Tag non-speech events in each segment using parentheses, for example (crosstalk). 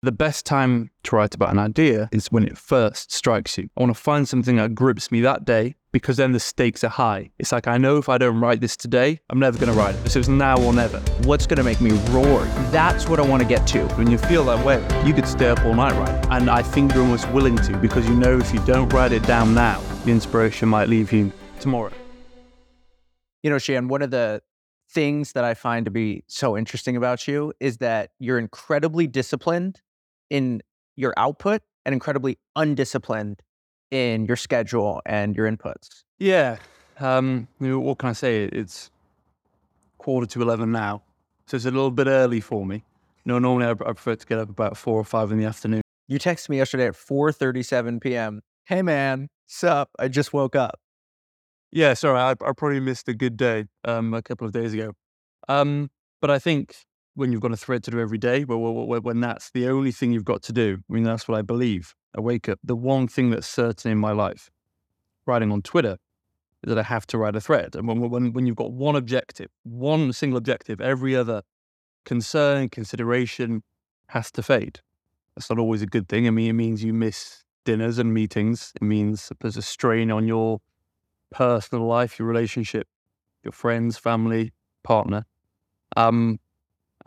The best time to write about an idea is when it first strikes you. I want to find something that grips me that day because then the stakes are high. It's like, I know if I don't write this today, I'm never going to write it. So it's now or never. What's going to make me roar? That's what I want to get to. When you feel that way, you could stay up all night writing. And I think you're almost willing to because you know if you don't write it down now, the inspiration might leave you tomorrow. You know, Shan, one of the things that I find to be so interesting about you is that you're incredibly disciplined in your output and incredibly undisciplined in your schedule and your inputs. Yeah. Um, what can I say? It's quarter to 11 now. So it's a little bit early for me. You know, normally I, I prefer to get up about four or five in the afternoon. You texted me yesterday at 4.37 p.m. Hey, man, sup? I just woke up. Yeah, sorry, I, I probably missed a good day um, a couple of days ago. Um, but I think when you've got a thread to do every day, but when that's the only thing you've got to do, I mean, that's what I believe. I wake up. The one thing that's certain in my life, writing on Twitter, is that I have to write a thread. And when, when, when you've got one objective, one single objective, every other concern, consideration has to fade. That's not always a good thing. I mean, it means you miss dinners and meetings. It means there's a strain on your personal life, your relationship, your friends, family, partner. Um,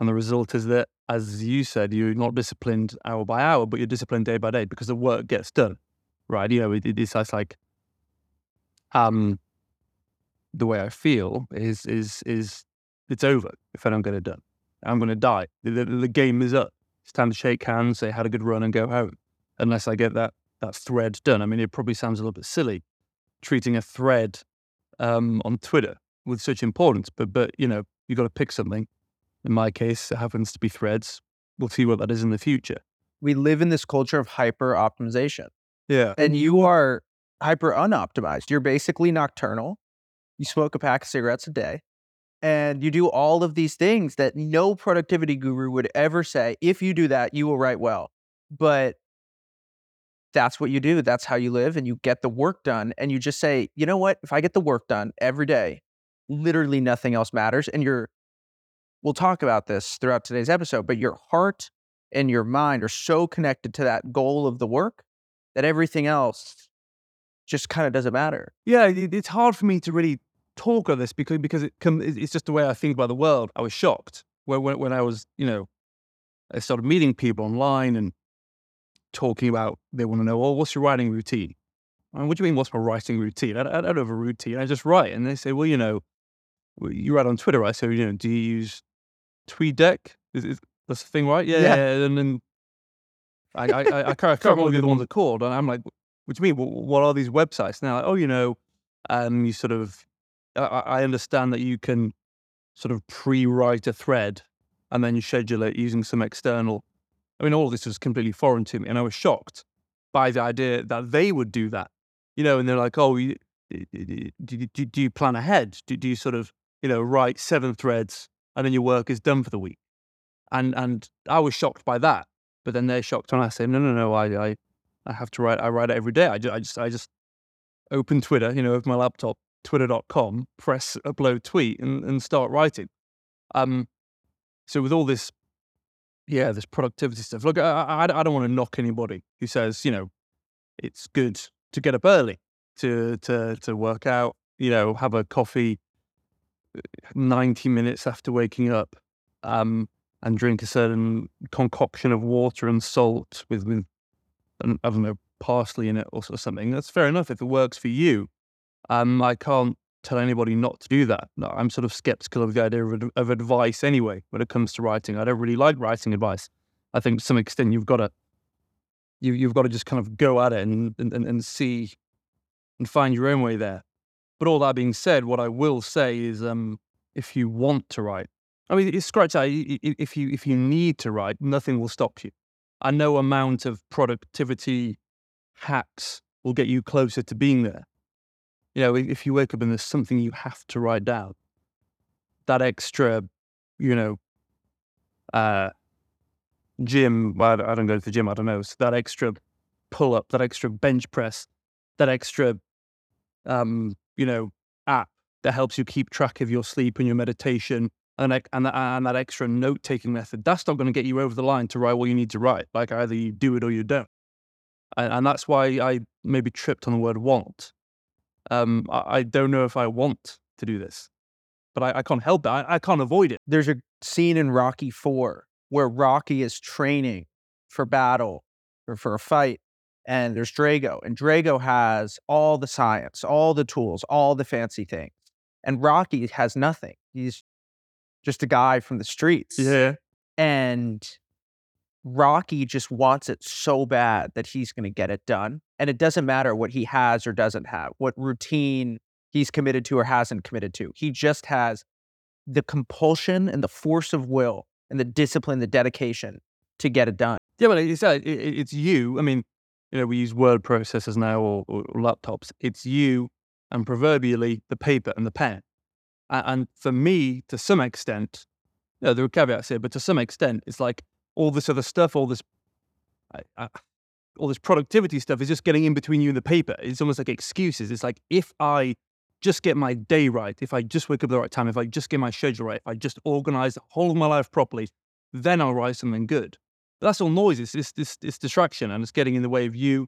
and the result is that, as you said, you're not disciplined hour by hour, but you're disciplined day by day because the work gets done, right? You know, it, it's, it's like, um, the way I feel is is is it's over if I don't get it done. I'm going to die. The, the, the, game is up. It's time to shake hands, say had a good run, and go home. Unless I get that that thread done. I mean, it probably sounds a little bit silly treating a thread um, on Twitter with such importance, but but you know, you got to pick something in my case, it happens to be threads. We'll see what that is in the future. We live in this culture of hyper optimization. Yeah. And you are hyper unoptimized. You're basically nocturnal. You smoke a pack of cigarettes a day. And you do all of these things that no productivity guru would ever say. If you do that, you will write well. But that's what you do. That's how you live. And you get the work done. And you just say, you know what? If I get the work done every day, literally nothing else matters. And you're we'll talk about this throughout today's episode, but your heart and your mind are so connected to that goal of the work that everything else just kind of doesn't matter. Yeah, it's hard for me to really talk of this because because it it's just the way I think about the world. I was shocked when when, when I was you know I started meeting people online and talking about they want to know, oh, what's your writing routine? Mean, what do you mean, what's my writing routine? I, I don't have a routine. I just write, and they say, well, you know, you write on Twitter, right? So you know, do you use TweetDeck. Is, is that's the thing, right? Yeah, yeah. yeah. And then I, I, I, I (laughs) can't, remember what the other ones are called. And I'm like, what do you mean? What are these websites? Now, like, oh, you know, um, you sort of, I, I understand that you can sort of pre-write a thread and then you schedule it using some external. I mean, all this was completely foreign to me, and I was shocked by the idea that they would do that. You know, and they're like, oh, you, do, do, do, you plan ahead? Do, do you sort of, you know, write seven threads and then your work is done for the week. And and I was shocked by that. But then they're shocked when I say, no, no, no, I I, I have to write. I write it every day. I just I just I just open Twitter, you know, with my laptop, twitter.com, press upload tweet, and, and start writing. Um, so with all this, yeah, this productivity stuff. Look, I, I, I don't want to knock anybody who says, you know, it's good to get up early to to to work out, you know, have a coffee 90 minutes after waking up um, and drink a certain concoction of water and salt with, with I don't know, parsley in it or, something. That's fair enough if it works for you. Um, I can't tell anybody not to do that. No, I'm sort of skeptical of the idea of, of advice anyway when it comes to writing. I don't really like writing advice. I think to some extent you've got to you, you've got to just kind of go at it and, and, and see and find your own way there. But all that being said, what I will say is, um, if you want to write, I mean, it's scratch out. If you if you need to write, nothing will stop you. I no amount of productivity hacks will get you closer to being there. You know, if you wake up and there's something you have to write down, that extra, you know, uh, gym. I don't go to the gym. I don't know. So that extra pull up, that extra bench press, that extra um, you know, app that helps you keep track of your sleep and your meditation and and, that- and that extra note taking method, that's not going to get you over the line to write what you need to write. Like either you do it or you don't. And, and that's why I maybe tripped on the word want. Um, I, I don't know if I want to do this, but I, I can't help it. I, I can't avoid it. There's a scene in Rocky Four where Rocky is training for battle or for a fight, and there's Drago, and Drago has all the science, all the tools, all the fancy things, and Rocky has nothing. He's just a guy from the streets. Yeah. and Rocky just wants it so bad that he's going to get it done. And it doesn't matter what he has or doesn't have, what routine he's committed to or hasn't committed to. He just has the compulsion and the force of will and the discipline, the dedication to get it done. Yeah, but it's, uh, it, it- it's you. I mean, you know, we use word processors now or, or laptops. It's you and proverbially the paper and the pen. And for me, to some extent, you know, there are caveats here, but to some extent, it's like all this other stuff, all this, I- I- all this productivity stuff is just getting in between you and the paper. It's almost like excuses. It's like if I just get my day right, if I just wake up at the right time, if I just get my schedule right, if I just organize the whole of my life properly, then I'll write something good. But that's all noise. It's, it's, it's, it's distraction and it's getting in the way of you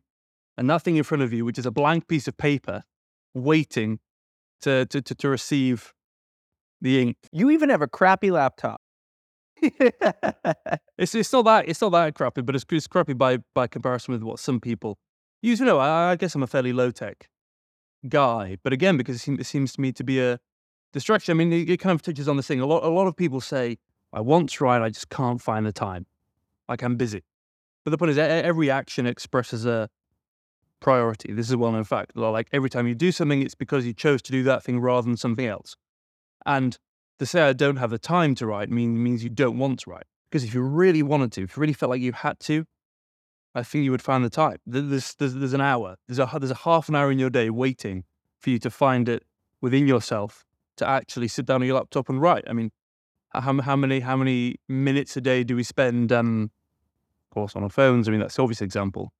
and nothing in front of you, which is a blank piece of paper waiting to, to, to, to receive the ink. You even have a crappy laptop. (laughs) It's, it's not that it's not that crappy, but it's, it's crappy by, by comparison with what some people use. You know, I, I guess I'm a fairly low tech guy, but again, because it, seem, it seems to me to be a distraction. I mean, it, it kind of touches on this thing. A lot a lot of people say, "I want to write, I just can't find the time. Like I'm busy." But the point is, every action expresses a priority. This is a well-known fact. Like every time you do something, it's because you chose to do that thing rather than something else. And to say I don't have the time to write mean, means you don't want to write. Because if you really wanted to, if you really felt like you had to, I think you would find the time. There's, there's, there's an hour, there's a, there's a half an hour in your day waiting for you to find it within yourself to actually sit down on your laptop and write. I mean, how, how many how many minutes a day do we spend, um, of course, on our phones? I mean, that's the obvious example.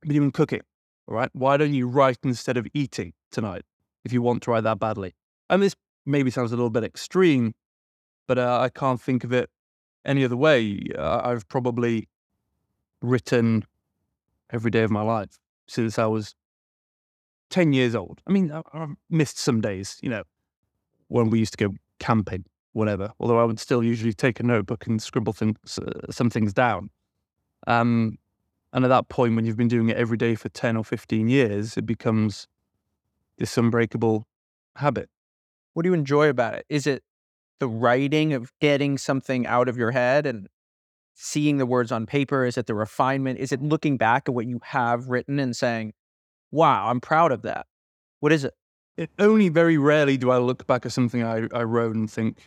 But even cooking, all right? Why don't you write instead of eating tonight if you want to write that badly? And this maybe sounds a little bit extreme, but uh, I can't think of it any other way. Uh, I've probably written every day of my life since I was 10 years old. I mean, I, I've missed some days, you know, when we used to go camping, whatever, although I would still usually take a notebook and scribble things, uh, some things down. Um, and at that point, when you've been doing it every day for 10 or 15 years, it becomes this unbreakable habit. What do you enjoy about it? Is it the writing of getting something out of your head and seeing the words on paper? Is it the refinement? Is it looking back at what you have written and saying, wow, I'm proud of that? What is it? it only very rarely do I look back at something I, I wrote and think,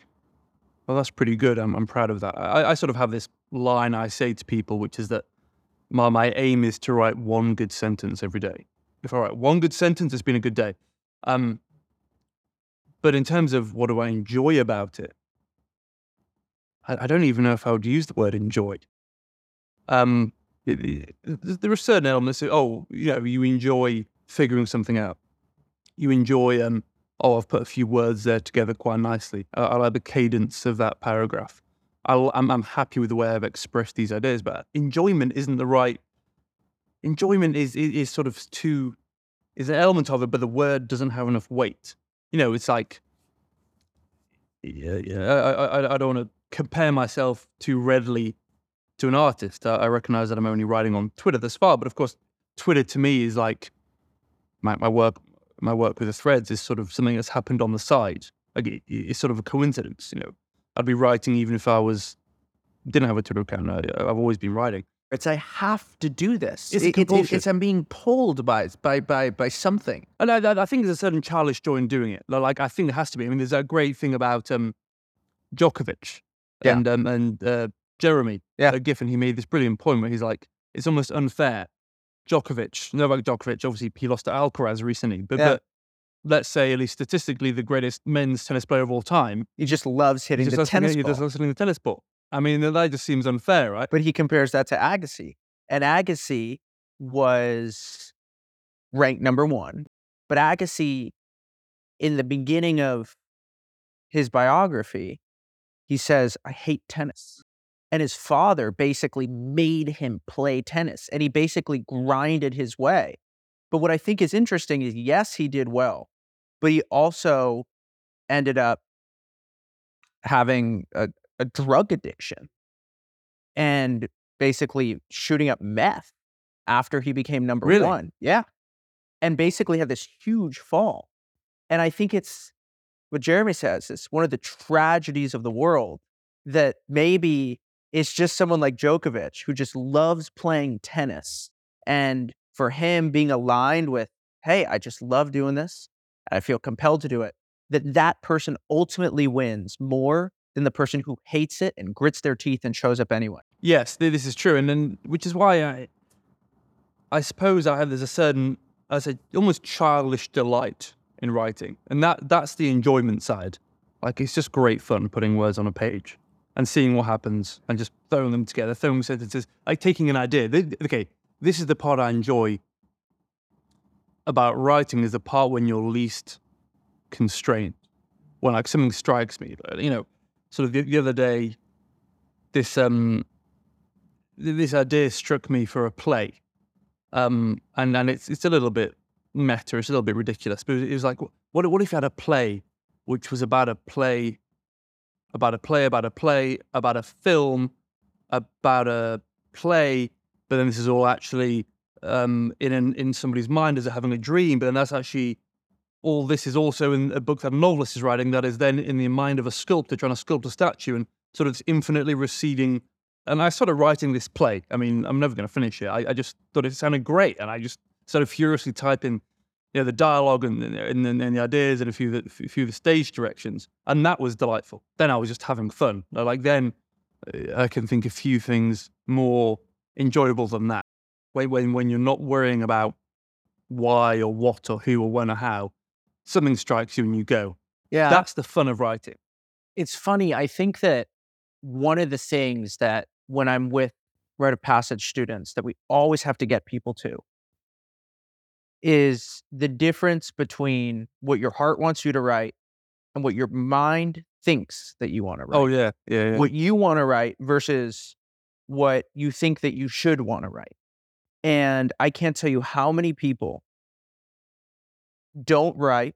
well, that's pretty good. I'm, I'm proud of that. I, I sort of have this line I say to people, which is that my, my aim is to write one good sentence every day. If I write one good sentence, it's been a good day. Um, but in terms of what do I enjoy about it, I, I don't even know if I would use the word enjoy. Um, it- it- there are certain elements of, oh, you know, you enjoy figuring something out you enjoy um oh i've put a few words there together quite nicely. I, I like the cadence of that paragraph. I'm, I'm happy with the way i've expressed these ideas but enjoyment isn't the right enjoyment is, is is sort of too is an element of it but the word doesn't have enough weight. You know it's like yeah yeah i i, I don't want to compare myself too readily to an artist. I, I recognize that i'm only writing on twitter thus far but of course twitter to me is like my, my work my work with the threads is sort of something that's happened on the side. Like it, it's sort of a coincidence, you know. I'd be writing even if I was didn't have a Twitter account. I, I've always been writing. It's I have to do this. It's a It- it- it- it's I'm being pulled by by by by something. And I, I I think there's a certain childish joy in doing it. Like I think there has to be. I mean, there's a great thing about um, Djokovic Yeah. and um, and uh, Jeremy Yeah. uh, Giffon. He made this brilliant point where he's like, it's almost unfair. Djokovic, Novak Djokovic, obviously he lost to Alcaraz recently, but, Yeah. but let's say at least statistically the greatest men's tennis player of all time. He just loves hitting just the loves tennis he ball. just loves hitting the tennis ball. I mean, that just seems unfair, right? But he compares that to Agassi. And Agassi was ranked number one. But Agassi, in the beginning of his biography, he says, I hate tennis. And his father basically made him play tennis and he basically grinded his way. But what I think is interesting is yes, he did well, but he also ended up having a, a drug addiction and basically shooting up meth after he became number Really? one. Yeah. And basically had this huge fall. And I think it's what Jeremy says it's one of the tragedies of the world that maybe it's just someone like Djokovic who just loves playing tennis. And for him being aligned with, hey, I just love doing this. I feel compelled to do it, that that person ultimately wins more than the person who hates it and grits their teeth and shows up anyway. Yes, this is true, and then which is why I, I suppose I have there's a certain, I say, almost childish delight in writing, and that that's the enjoyment side. Like it's just great fun putting words on a page and seeing what happens and just throwing them together, throwing sentences, like taking an idea. Okay, this is the part I enjoy about writing is the part when you're least constrained. When like something strikes me, you know, sort of the, the other day, this um this idea struck me for a play, um, and and it's it's a little bit meta, it's a little bit ridiculous, but it was like, what what if you had a play which was about a play, about a play, about a play, about a film, about a play, but then this is all actually um, in an, in somebody's mind as they're having a dream, but then that's actually all this is also in a book that a novelist is writing that is then in the mind of a sculptor trying to sculpt a statue and sort of infinitely receding. And I started writing this play. I mean, I'm never going to finish it. I, I just thought it sounded great, and I just started furiously typing, you know, the dialogue and, and, and, and the ideas and a few of the, a few of the stage directions, and that was delightful. Then I was just having fun. Like then, uh, I can think of few things more enjoyable than that. When when when you're not worrying about why or what or who or when or how, something strikes you and you go. Yeah. That's the fun of writing. it's funny. I think that one of the things that when I'm with Write of Passage students that we always have to get people to is the difference between what your heart wants you to write and what your mind thinks that you want to oh, write. Oh yeah, yeah, yeah. What you want to write versus what you think that you should want to write. And I can't tell you how many people don't write,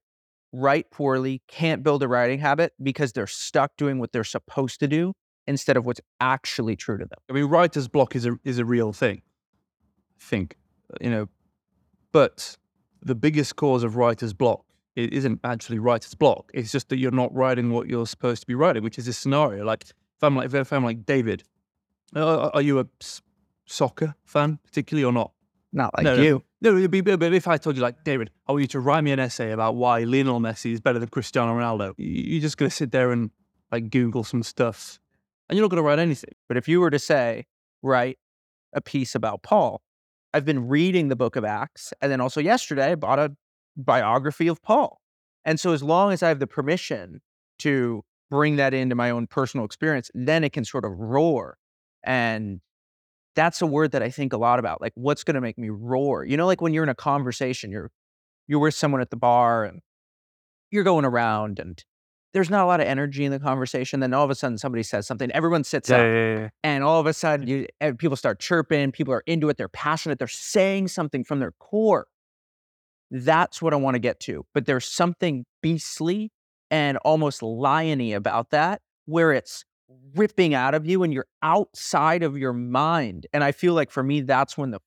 write poorly, can't build a writing habit because they're stuck doing what they're supposed to do instead of what's actually true to them. I mean, writer's block is a is a real thing. I think uh, you know, but the biggest cause of writer's block i- isn't actually writer's block. It's just that you're not writing what you're supposed to be writing, which is this scenario. Like if I'm like if I'm like David, uh, are you a soccer fan particularly or not? Not like No, no. you. No, it'd be, but if I told you, like, David, I want you to write me an essay about why Lionel Messi is better than Cristiano Ronaldo, you're just going to sit there and like Google some stuff and you're not going to write anything. But if you were to say, write a piece about Paul, I've been reading the book of Acts. And then also yesterday, I bought a biography of Paul. And so as long as I have the permission to bring that into my own personal experience, then it can sort of roar. And that's a word that I think a lot about. Like, what's going to make me roar? You know, like when you're in a conversation, you're you're with someone at the bar and you're going around and there's not a lot of energy in the conversation. Then all of a sudden somebody says something, everyone sits up yeah, and all of a sudden you eh, people start chirping people are into it they're passionate they're saying something from their core that's what i want to get to but there's something beastly and almost liony about that where it's ripping out of you and you're outside of your mind and i feel like for me that's when the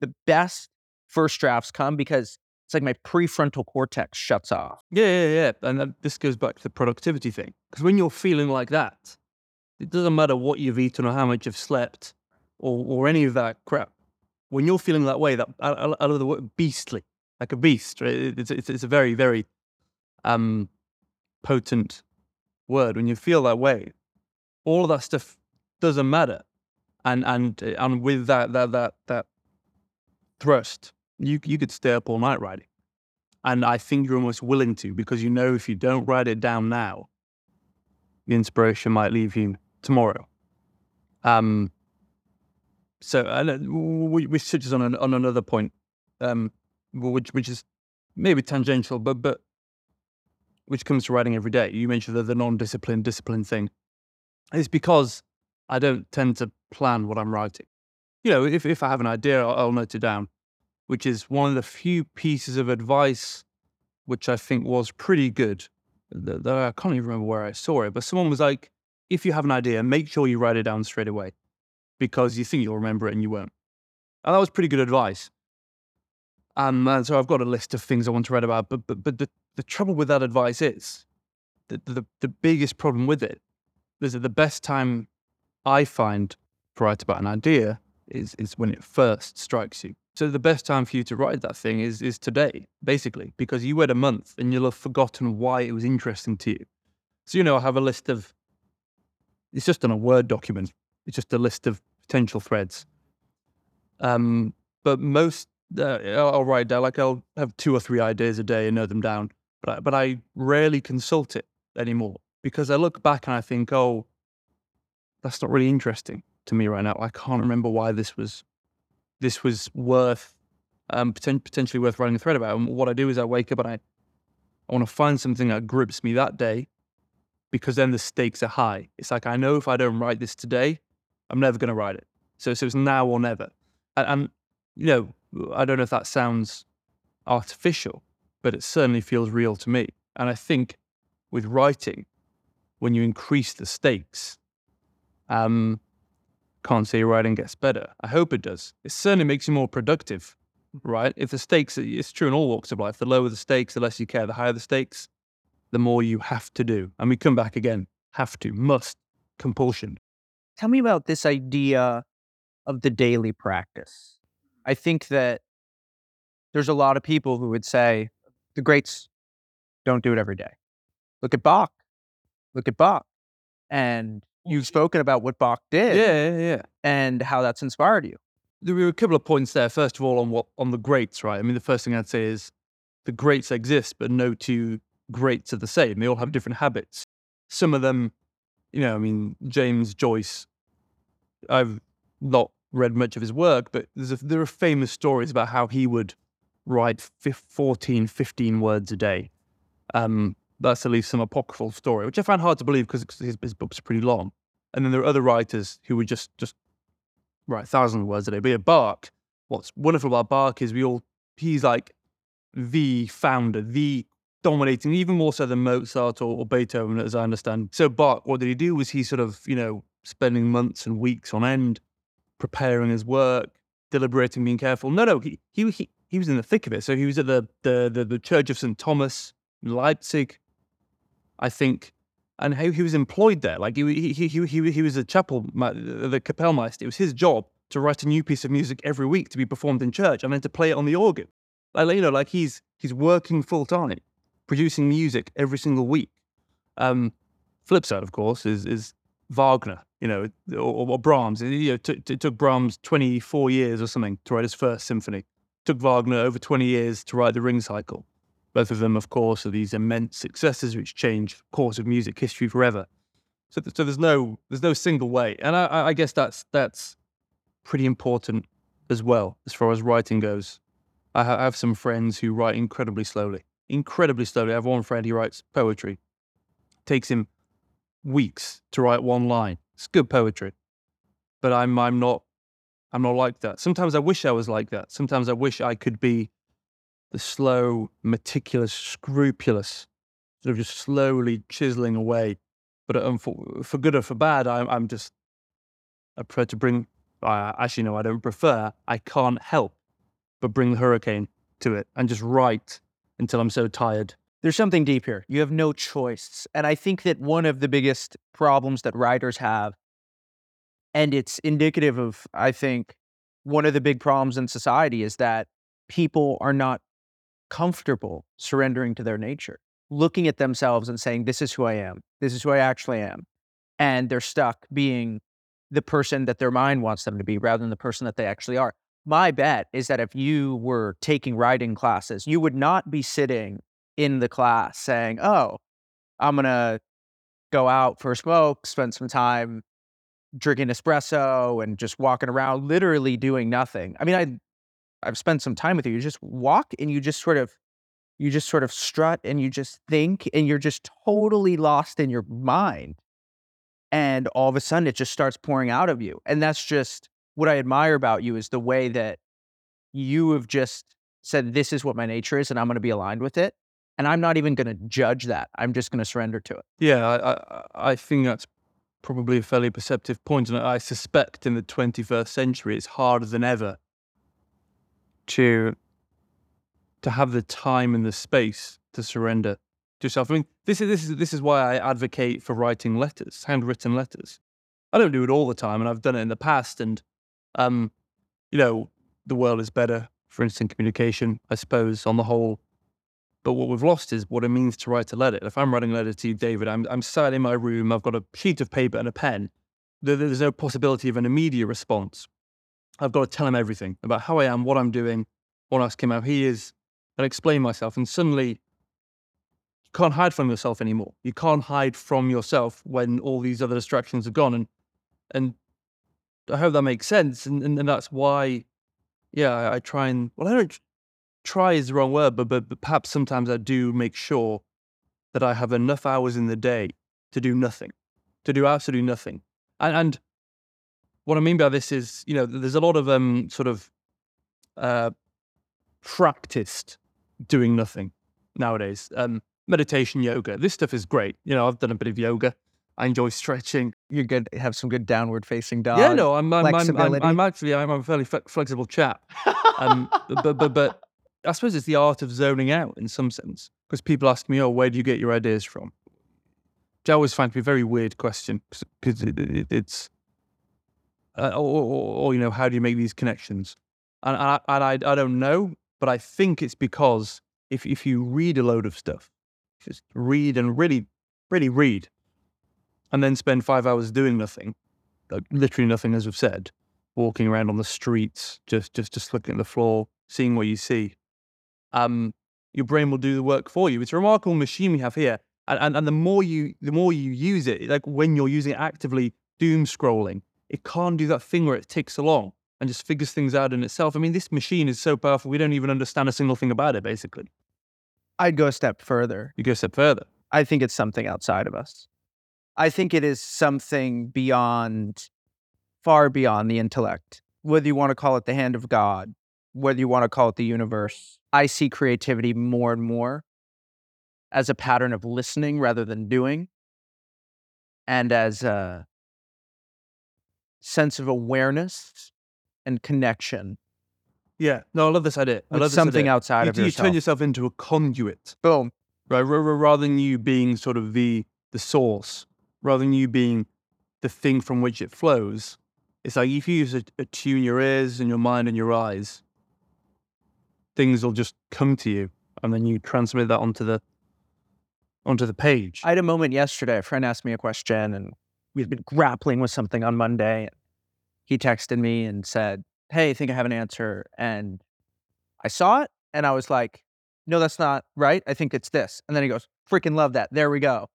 the best first drafts come because it's like my prefrontal cortex shuts off Yeah, yeah, yeah. And that, this goes back to the productivity thing. Because when you're feeling like that, it doesn't matter what you've eaten or how much you've slept or, or any of that crap. When you're feeling that way, that I, love the word beastly, like a beast. Right? It's, it's, it's a very, very um, potent word. When you feel that way, all of that stuff doesn't matter. And and uh, and with that that that that thrust, you you could stay up all night writing. And I think you're almost willing to because you know if you don't write it down now, the inspiration might leave you tomorrow. Um, so uh, we, we touches on an, on another point, um, which which is maybe tangential, but but which comes to writing every day. You mentioned the, the non-disciplined discipline thing. is because I don't tend to plan what I'm writing. You know, if, if I have an idea, I'll, I'll note it down, which is one of the few pieces of advice which I think was pretty good. That I can't even remember where I saw it, but someone was like, if you have an idea, make sure you write it down straight away because you think you'll remember it and you won't. And that was pretty good advice. And uh, so I've got a list of things I want to write about, but but, but the, the trouble with that advice is the, the, the biggest problem with it is that the best time I find to write about an idea is is when it first strikes you. So the best time for you to write that thing is is today, basically, because you wait a month and you'll have forgotten why it was interesting to you. So you know, I have a list of. It's just on a Word document. It's just a list of potential threads. Um, but most uh, I'll write down like I'll have two or three ideas a day and note them down. But I, but I rarely consult it anymore because I look back and I think, oh, that's not really interesting to me right now. I can't remember why this was this was worth um, poten- potentially worth writing a thread about. And what I do is I wake up and I I want to find something that grips me that day because then the stakes are high. It's like I know if I don't write this today, I'm never going to write it. So so it's now or never. And, and you know, I don't know if that sounds artificial, but it certainly feels real to me. And I think with writing, when you increase the stakes, um, can't say writing gets better. I hope it does. It certainly makes you more productive, right? If the stakes, it's true in all walks of life. The lower the stakes, the less you care. The higher the stakes, the more you have to do. And we come back again. Have to, must, compulsion. Tell me about this idea of the daily practice. I think that there's a lot of people who would say the greats don't do it every day. Look at Bach. Look at Bach. And you've spoken about what Bach did Yeah, yeah, yeah. and how that's inspired you. There were a couple of points there. First of all, on what on the greats, right? I mean, the first thing I'd say is the greats exist, but no two greats are the same. They all have different habits. Some of them, you know, I mean, James Joyce. I've not read much of his work, but there's a, there are famous stories about how he would write 14, 15 words a day. Um, that's at least some apocryphal story, which I find hard to believe because his, his books pretty long. And then there are other writers who would just just write thousands of words a day. But yeah, Bach, what's wonderful about Bach is we all he's like the founder, the dominating, even more so than Mozart or, or Beethoven, as I understand. So Bach, what did he do? Was he sort of you know spending months and weeks on end preparing his work, deliberating, being careful? No, no, he he he, he was in the thick of it. So he was at the the the, the Church of St Thomas in Leipzig. I think, and how he was employed there. Like he he he he, he was a chapel, the Kapellmeister. It was his job to write a new piece of music every week to be performed in church, and then to play it on the organ. Like you know, like he's he's working full time, producing music every single week. Um, flip side, of course, is is Wagner. You know, or, or Brahms. You know, t- t- it took Brahms twenty four years or something to write his first symphony. It took Wagner over twenty years to write the Ring Cycle. Both of them, of course, are these immense successes which change the course of music history forever. So, so there's no there's no single way, and I, I guess that's that's pretty important as well as far as writing goes. I have some friends who write incredibly slowly, incredibly slowly. I have one friend who writes poetry. It takes him weeks to write one line. It's good poetry, but I'm I'm not I'm not like that. Sometimes I wish I was like that. Sometimes I wish I could be the slow, meticulous, scrupulous, sort of just slowly chiseling away. But um, for, for good or for bad, I'm, I'm just, I prefer to bring, uh, actually, no, I don't prefer, I can't help but bring the hurricane to it and just write until I'm so tired. There's something deep here. You have no choice. And I think that one of the biggest problems that writers have, and it's indicative of, I think, one of the big problems in society is that people are not comfortable surrendering to their nature, looking at themselves and saying, This is who I am. This is who I actually am. And they're stuck being the person that their mind wants them to be rather than the person that they actually are. My bet is that if you were taking writing classes, you would not be sitting in the class saying, Oh, I'm going to go out for a smoke, spend some time drinking espresso and just walking around, literally doing nothing. I mean, I I've spent some time with you. You just walk and you just sort of you just sort of strut and you just think and you're just totally lost in your mind. and all of a sudden it just starts pouring out of you. And that's just what I admire about you is the way that you have just said, This is what my nature is, and I'm going to be aligned with it. And I'm not even going to judge that. I'm just going to surrender to it. Yeah, I, I, I think that's probably a fairly perceptive point. point, and I suspect in the 21st century it's harder than ever to to have the time and the space to surrender to yourself. I mean, this is this is this is why I advocate for writing letters, handwritten letters. I don't do it all the time, and I've done it in the past. And um, you know, the world is better for instant communication, I suppose, on the whole. But what we've lost is what it means to write a letter. If I'm writing a letter to you, David, I'm I'm sat in my room. I've got a sheet of paper and a pen. There's no possibility of an immediate response. I've got to tell him everything about how I am, what I'm doing, want to ask him how he is, and explain myself. And suddenly, you can't hide from yourself anymore. You can't hide from yourself when all these other distractions are gone. And and I hope that makes sense. And and, and that's why, yeah, I, I, try and well, I don't try is the wrong word, but, but but perhaps sometimes I do make sure that I have enough hours in the day to do nothing, to do absolutely nothing. And, and what I mean by this is, you know, there's a lot of um sort of uh, practiced doing nothing nowadays. Um, meditation, yoga, this stuff is great. You know, I've done a bit of yoga. I enjoy stretching. You're good. Have some good downward facing dog. Yeah, no, I'm I'm, I'm, I'm, I'm actually I'm a fairly flexible chap. um, (laughs) but, but but I suppose it's the art of zoning out in some sense because people ask me, "Oh, where do you get your ideas from?" Which I always find to be a very weird question because it, it, it's uh, or, or, or, you know, how do you make these connections? And, and, I, and I I don't know, but I think it's because if if you read a load of stuff, just read and really, really read, and then spend five hours doing nothing, like literally nothing, as we've said, walking around on the streets, just just just looking at the floor, seeing what you see, um, your brain will do the work for you. It's a remarkable machine we have here, and, and and the more you the more you use it, like when you're using it actively, doom scrolling, it can't do that thing where it ticks along and just figures things out in itself. I mean, this machine is so powerful, we don't even understand a single thing about it, basically. I'd go a step further. You go a step further. I think it's something outside of us. I think it is something beyond, far beyond the intellect. Whether you want to call it the hand of God, whether you want to call it the universe, I see creativity more and more as a pattern of listening rather than doing, and as a sense of awareness and connection. Yeah, no, I love this idea. I love something idea. outside you, of you yourself. turn yourself into a conduit, Boom. right? Rather than you being sort of the the source, rather than you being the thing from which it flows. It's like if you use a, attune your ears and your mind and your eyes, things will just come to you, and then you transmit that onto the onto the page. I had a moment yesterday. A friend asked me a question, and we'd been grappling with something on Monday. He texted me and said, Hey, I think I have an answer. And I saw it and I was like, No, that's not right. I think it's this. And then he goes, Freaking love that. There we go.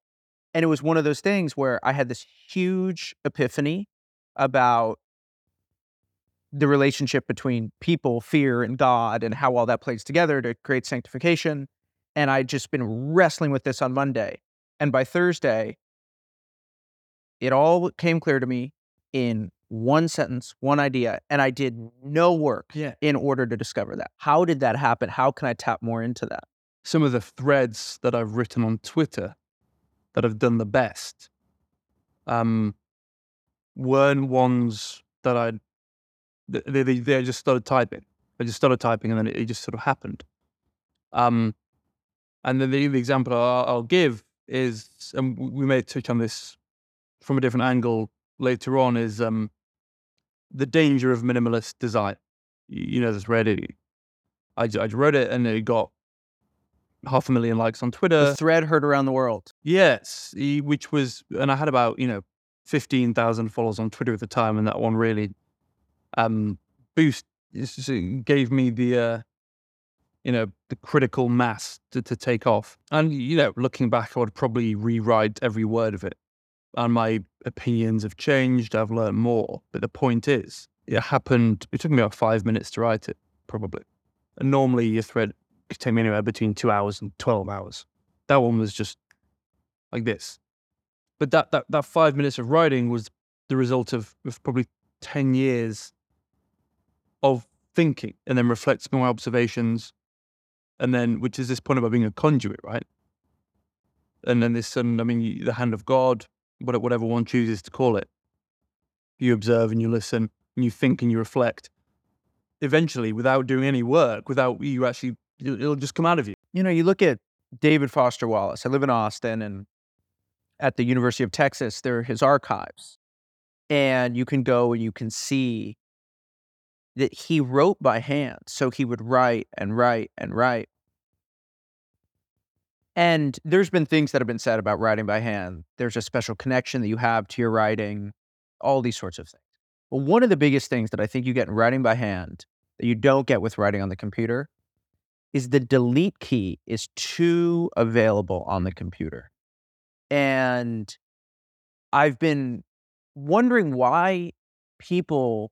And it was one of those things where I had this huge epiphany about the relationship between people, fear, and God, and how all that plays together to create sanctification. And I'd just been wrestling with this on Monday. And by Thursday, it all came clear to me in one sentence, one idea, and I did no work Yeah. in order to discover that. How did that happen? How can I tap more into that? Some of the threads that I've written on Twitter that have done the best um, weren't ones that I they, they, they just started typing. I just started typing, and then it, it just sort of happened. Um, and then the, the example I'll, I'll give is, and we may touch on this from a different angle later on, is um, the danger of minimalist design. You, know this Reddit. I, I wrote it, and it got half a million likes on Twitter. The thread heard around the world. Yes, which was, and I had about you know fifteen thousand followers on Twitter at the time, and that one really um boost it's just- it gave me the uh, you know the critical mass to, to take off. And you know, looking back, I would probably rewrite every word of it, and my opinions have changed. I've learned more, but the point is, it happened. It took me about five minutes to write it, probably. And normally, your thread could take me anywhere between two hours and twelve hours. That one was just like this. but that, that, that five minutes of writing was the result of, of probably 10 years of thinking and then reflecting on my observations. And then, which is this point about being a conduit, right? And then this, and I mean, the hand of God, whatever one chooses to call it. You observe and you listen and you think and you reflect. Eventually, without doing any work, without you actually, it'll just come out of you. You know, you look at David Foster Wallace. I live in Austin and at the University of Texas, there are his archives. And you can go and you can see that he wrote by hand. So he would write and write and write. And there's been things that have been said about writing by hand. There's a special connection that you have to your writing, all these sorts of things. But one of the biggest things that I think you get in writing by hand that you don't get with writing on the computer is the delete key is too available on the computer. And I've been wondering why people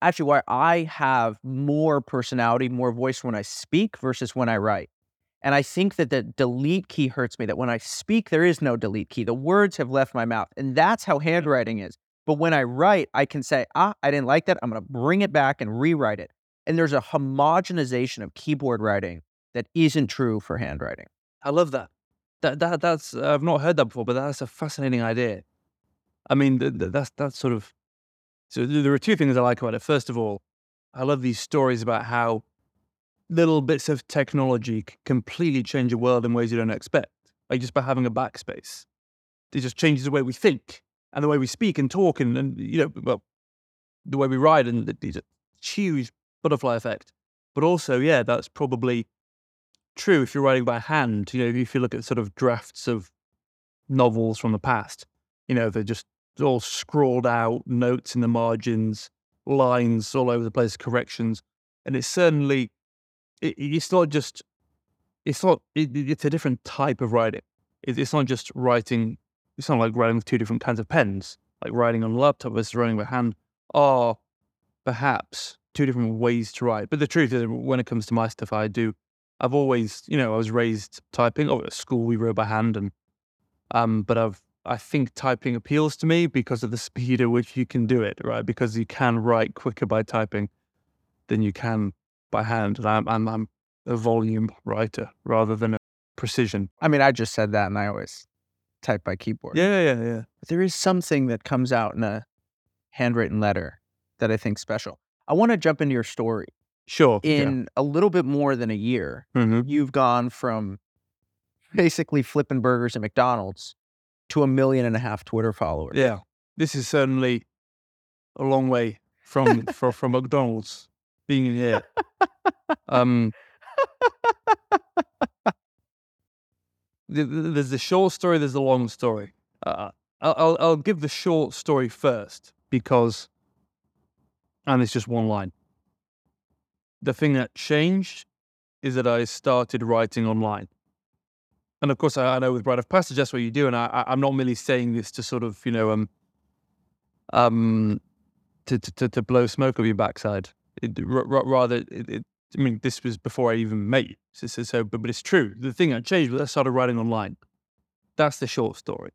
actually why I have more personality, more voice when I speak versus when I write. And I think that the delete key hurts me, that when I speak, there is no delete key. The words have left my mouth. And that's how handwriting is. But when I write, I can say, ah, I didn't like that. I'm going to bring it back and rewrite it. And there's a homogenization of keyboard writing that isn't true for handwriting. I love that. That, that that's I've not heard that before, but that's a fascinating idea. I mean, th- th- that's that's sort of so. There are two things I like about it. First of all, I love these stories about how little bits of technology completely change a world in ways you don't expect. Like just by having a backspace, it just changes the way we think and the way we speak and talk, and, and you know, well, the way we ride, and these huge butterfly effect. But also, yeah, that's probably true if you're writing by hand. You know, if you look at sort of drafts of novels from the past, you know, they're just all scrawled out, notes in the margins, lines all over the place, corrections, and it's certainly it, it's not just it's not it, it's a different type of writing. It, it's not just writing. It's not like writing with two different kinds of pens. Like writing on a laptop versus writing by hand are perhaps two different ways to write. But the truth is, when it comes to my stuff, I do. I've always, you know, I was raised typing. At school we wrote by hand, and um, but I've I think typing appeals to me because of the (laughs) speed at which you can do it, right? Because you can write quicker by typing than you can by hand. And I'm, I'm, I'm a volume writer rather than a precision. I mean, I just said that and I always type by keyboard. Yeah, yeah, yeah. But there is something that comes out in a handwritten letter that I think special. I want to jump into your story. Sure. In yeah. a little bit more than a year, mm-hmm. you've gone from basically flipping burgers at McDonald's to a million and a half Twitter followers. Yeah. This is certainly a long way from (laughs) from, from McDonald's being here. Um, there's the short story, there's the long story. Uh, I'll, I'll give the short story first because, and it's just one line. The thing that changed is that I started writing online. And of course, I, I know with Write of Passage, that's what you do. And I, I'm not merely saying this to sort of, you know, um, um, to, to, to blow smoke up your backside. It, r- rather, it, it, I mean, this was before I even met you. So, so, so, but, but it's true. The thing that changed was I started writing online. That's the short story.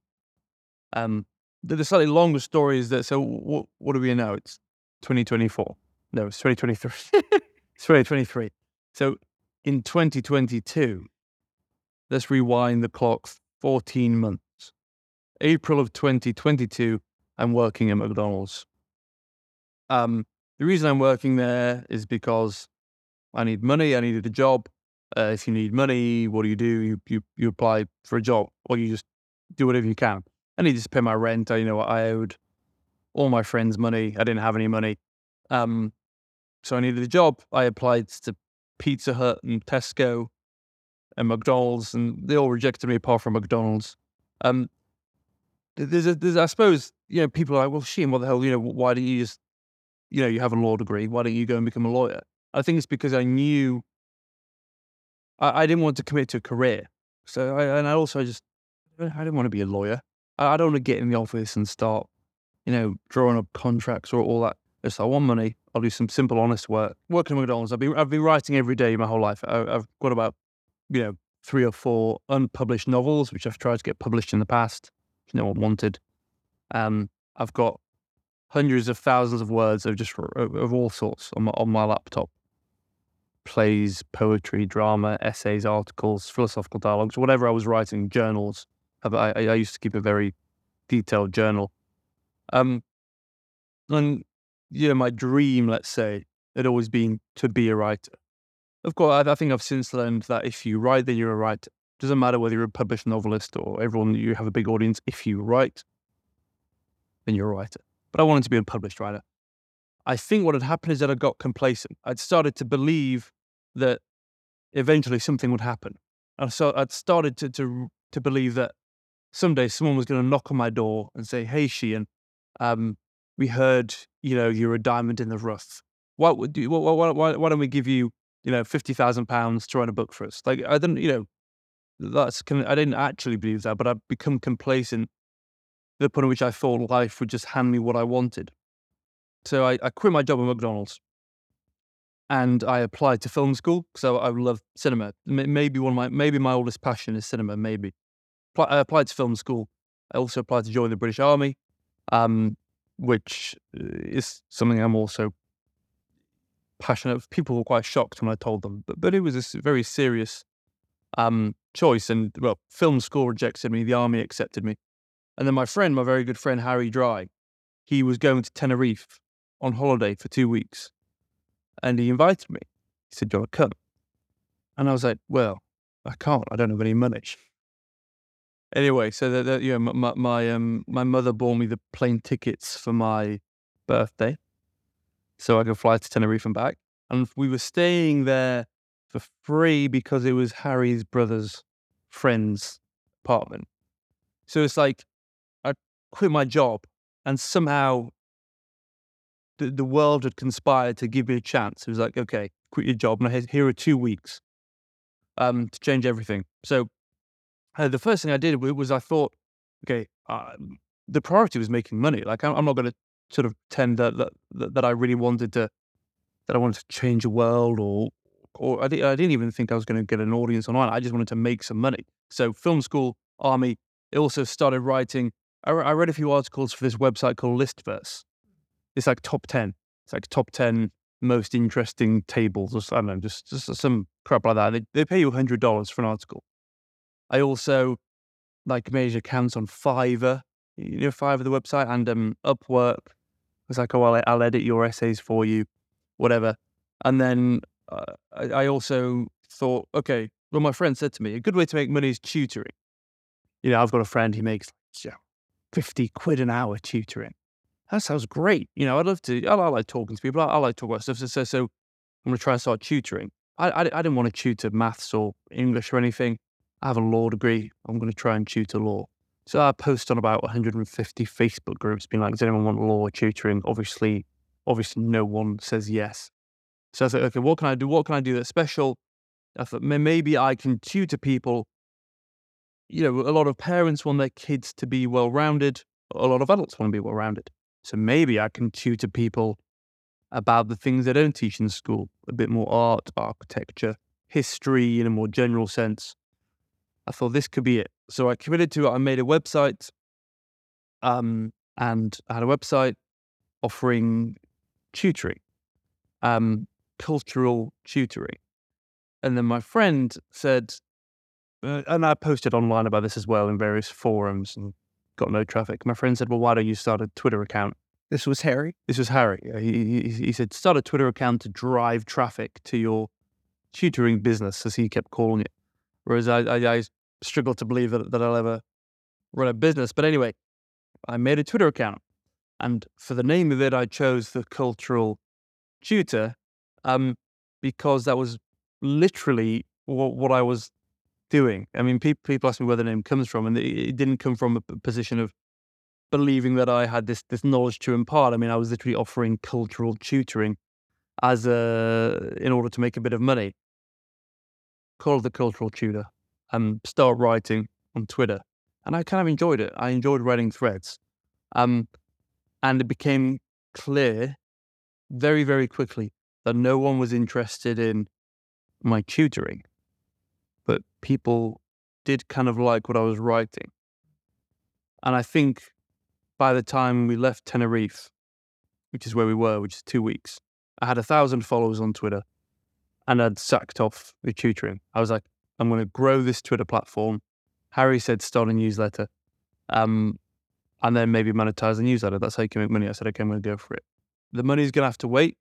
Um, the, the slightly longer story is that, so what, what do we know? It's 2024. No, it's 2023. (laughs) it's 2023. So in 2022, Let's rewind the clock 14 months. April of 2022, I'm working at McDonald's. Um, the reason I'm working there is because I need money. I needed a job. Uh, if you need money, what do you do? You, you you apply for a job, or you just do whatever you can. I needed to pay my rent. I, you know, I owed all my friends money. I didn't have any money, um, so I needed a job. I applied to Pizza Hut and Tesco and McDonald's, and they all rejected me apart from McDonald's. Um, there's, a, there's, I suppose, you know, people are like, well, Sheen, what the hell, you know, why don't you just, you know, you have a law degree, why don't you go and become a lawyer? I think it's because I knew I, I didn't want to commit to a career. So, I, and I also just, I didn't want to be a lawyer. I, I don't want to get in the office and start, you know, drawing up contracts or all that. Just I want money. I'll do some simple, honest work. Working at McDonald's, I've been I've been writing every day my whole life. I, have got about you know, three or four unpublished novels, which I've tried to get published in the past. no one wanted. Um, I've got hundreds of thousands of words of just of, all sorts on my, on my laptop. Plays, poetry, drama, essays, articles, philosophical dialogues, whatever I was writing, journals. I, I, used to keep a very detailed journal. Um, and yeah, my dream, let's say, had always been to be a writer. Of course, I, I think I've since learned that if you write, then you're a writer. Doesn't matter whether you're a published novelist or everyone you have a big audience. If you write, then you're a writer. But I wanted to be a published writer. I think what had happened is that I got complacent. I'd started to believe that eventually something would happen. And so I'd started to to to believe that someday someone was going to knock on my door and say, "Hey, Sheehan, um, we heard you know you're a diamond in the rough. What would do? Why, why, why don't we give you you know fifty thousand pounds to write a book for us? Like I didn't you know that's I didn't actually believe that, but I've become complacent the point at which I thought life would just hand me what I wanted. So I, I quit my job at McDonald's and I applied to film school So I love cinema. Maybe one of my maybe my oldest passion is cinema. Maybe I applied to film school. I also applied to join the British Army, um, which uh, is something I'm also passionate. People were quite shocked when I told them, but but it was a very serious um, choice. And well, film school rejected me, the army accepted me. And then my friend, my very good friend Harry Dry, he was going to Tenerife on holiday for two weeks. And he invited me. He said, Do you want to come? And I was like, Well, I can't. I don't have any money. (laughs) Anyway, so that, that you know, my my um my mother bought me the plane tickets for my birthday, so I could fly to Tenerife and back. And we were staying there for free because it was Harry's brother's friend's apartment. So it's like quit my job and somehow the, the world had conspired to give me a chance. It was like, okay, quit your job and I had, here are two weeks um, to change everything. So uh, the first thing I did was I thought, okay, uh, the priority was making money. Like I'm, I'm not going to sort of pretend that, that that I really wanted to that I wanted to change the world or or I, di- I didn't even think I was going to get an audience online. I just wanted to make some money. So film school, army. It also started writing. I, read a few articles for this website called Listverse. It's like top ten. It's like top ten most interesting tables or I don't know, just just some crap like that. They they pay you hundred dollars for an article. I also like made accounts on Fiverr, you know, Fiverr the website, and um, Upwork. It's like, oh, well, I'll edit your essays for you, whatever. And then uh, I, I, also thought, okay, well, my friend said to me, a good way to make money is tutoring. You know, I've got a friend, he makes know, 50 quid an hour tutoring. That sounds great. You know, I'd love to, I, I like talking to people. I, I like talking about stuff. So, so, so I'm going to try and start tutoring. I, I, I didn't want to tutor maths or English or anything. I have a law degree. I'm going to try and tutor law. So I post on about 150 Facebook groups being like, does anyone want law tutoring? Obviously, obviously no one says yes. So I said, okay, what can I do? What can I do that's special? I thought maybe I can tutor people. You know, a lot of parents want their kids to be well rounded. A lot of adults want to be well rounded. So maybe I can tutor people about the things they don't teach in school, a bit more art, architecture, history in a more general sense. I thought this could be it. So I committed to it. I made a website, um, and I had a website offering tutoring. Um, cultural tutoring. And then my friend said, uh, and I posted online about this as well in various forums and got no traffic. My friend said, well, why don't you start a Twitter account? This was Harry? This was Harry. He, he, he said, start a Twitter account to drive traffic to your tutoring business, as he kept calling it. Whereas I, I, I struggle to believe that, that I'll ever run a business. But anyway, I made a Twitter account. And for the name of it, I chose the cultural tutor um, because that was literally what, what I was doing. I mean, people, people ask me where the name comes from, and it, it didn't come from a position of believing that I had this this knowledge to impart. I mean, I was literally offering cultural tutoring as a in order to make a bit of money. Called the cultural tutor, and start writing on Twitter, and I kind of enjoyed it. I enjoyed writing threads, um, and it became clear very very quickly that no one was interested in my tutoring, but people did kind of like what I was writing. And I think by the time we left Tenerife, which is where we were, which is two weeks, I had a thousand followers on Twitter and I'd sacked off the tutoring. I was like, I'm going to grow this Twitter platform. Harry said start a newsletter. Um, and then maybe monetize the newsletter. That's how you can make money. I said, okay, I'm going to go for it. The money's going to have to wait,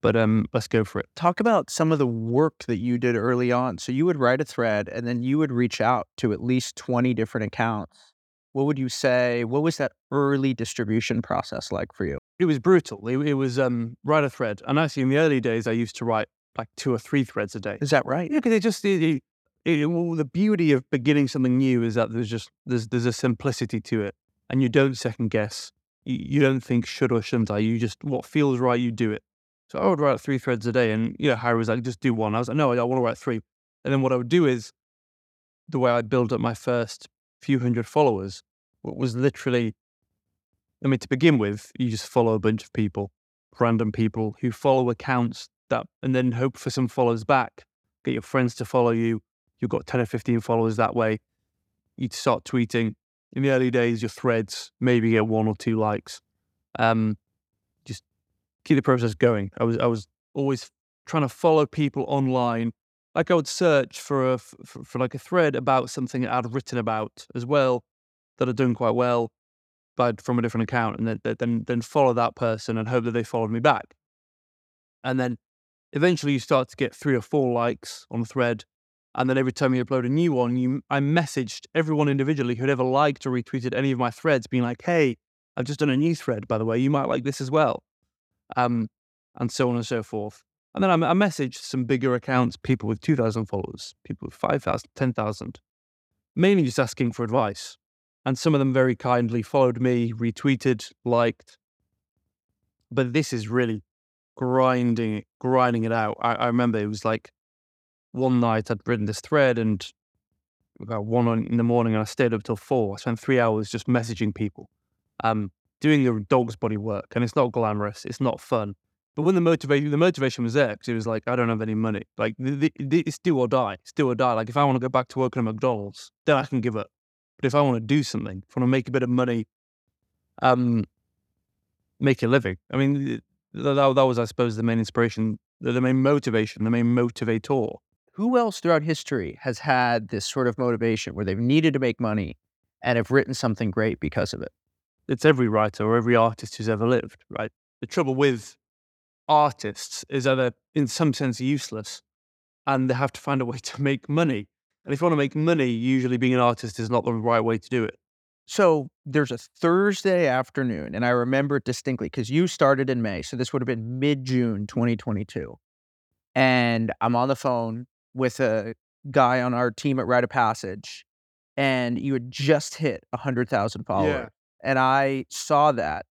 but um, let's go for it. Talk about some of the work that you did early on. So you would write a thread and then you would reach out to at least 20 different accounts. What would you say? What was that early distribution process like for you? It was brutal. It, it was um, write a thread. And actually, in the early days, I used to write like two or three threads a day. Is that right? Yeah, because it just it, it, well, the beauty of beginning something new is that there's just there's there's a simplicity to it, and you don't second guess. You, you don't think should or shouldn't I. You just what feels right, you do it. So I would write three threads a day, and you know Harry was like, just do one. I was like, no, I want to write three. And then what I would do is the way I built up my first few hundred followers was literally. I mean, to begin with, you just follow a bunch of people, random people who follow accounts that, and then hope for some followers back. Get your friends to follow you. You've got 10 or 15 followers that way. You'd start tweeting. In the early days, your threads maybe get one or two likes. Um, keep the process going. I was I was always trying to follow people online. Like I would search for a for, for like a thread about something I'd written about as well that I'd done quite well, but from a different account, and then then then follow that person and hope that they followed me back. And then eventually you start to get three or four likes on the thread. And then every time you upload a new one, you I messaged everyone individually who'd ever liked or retweeted any of my threads, being like, "Hey, I've just done a new thread, by the way. You might like this as well," um, and so on and so forth. And then I, I messaged some bigger accounts, people with two thousand followers, people with 5,000, 10,000, mainly just asking for advice. And some of them very kindly followed me, retweeted, liked. But this is really grinding it, grinding it out. I, I remember it was like one night I'd written this thread and about one in the morning and I stayed up till four. I spent three hours just messaging people, um, doing a dog's body work. And it's not glamorous, it's not fun. But when the motivation, the motivation was there because it was like, I don't have any money. Like, the, the, it's do or die. It's do or die. Like, if I want to go back to working at McDonald's, then I can give up. But if I want to do something, if I want to make a bit of money, um, make a living. I mean, that, that was, I suppose, the main inspiration, the, the main motivation, the main motivator. Who else throughout history has had this sort of motivation where they've needed to make money and have written something great because of it? It's every writer or every artist who's ever lived, right? The trouble with artists is that they're in some sense useless and they have to find a way (laughs) to make money. And if you want to make money, usually being an artist is not the right way to do it. So there's a Thursday afternoon, and I remember it distinctly because you started in May. So this would have been mid June 2022. And I'm on the phone with a guy on our team at Write of Passage, and you had just hit 100,000 followers. Yeah. And I saw that,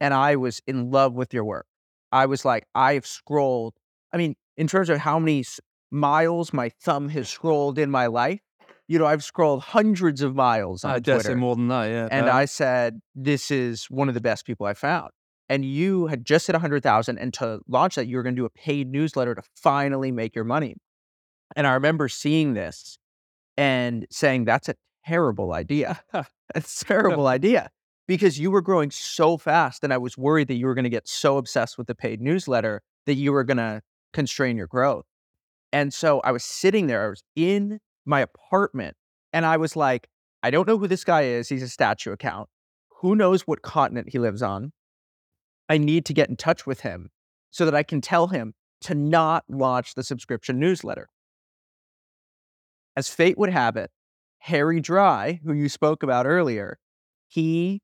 and I was in love with your work. I was like, I've scrolled. I mean, in terms of how many miles my thumb has scrolled in my life, you know, I've scrolled hundreds of miles on I Twitter. say more than that, yeah. And uh-huh. I said, this is one of the best people I found. And you had just hit 100,000. And to launch that, you were going to do a paid newsletter to finally make your money. And I remember seeing this and saying, that's a terrible idea. (laughs) that's a terrible idea because you were growing so fast. And I was worried that you were going to get so obsessed with the paid newsletter that you were going to constrain your growth. And so I was sitting there, I was in my apartment. And I was like, I don't know who this guy is. He's a statue account. Who knows what continent he lives on? I need to get in touch with him so that I can tell him to not launch the subscription newsletter. As fate would have it, Harry Dry, who you spoke about earlier, he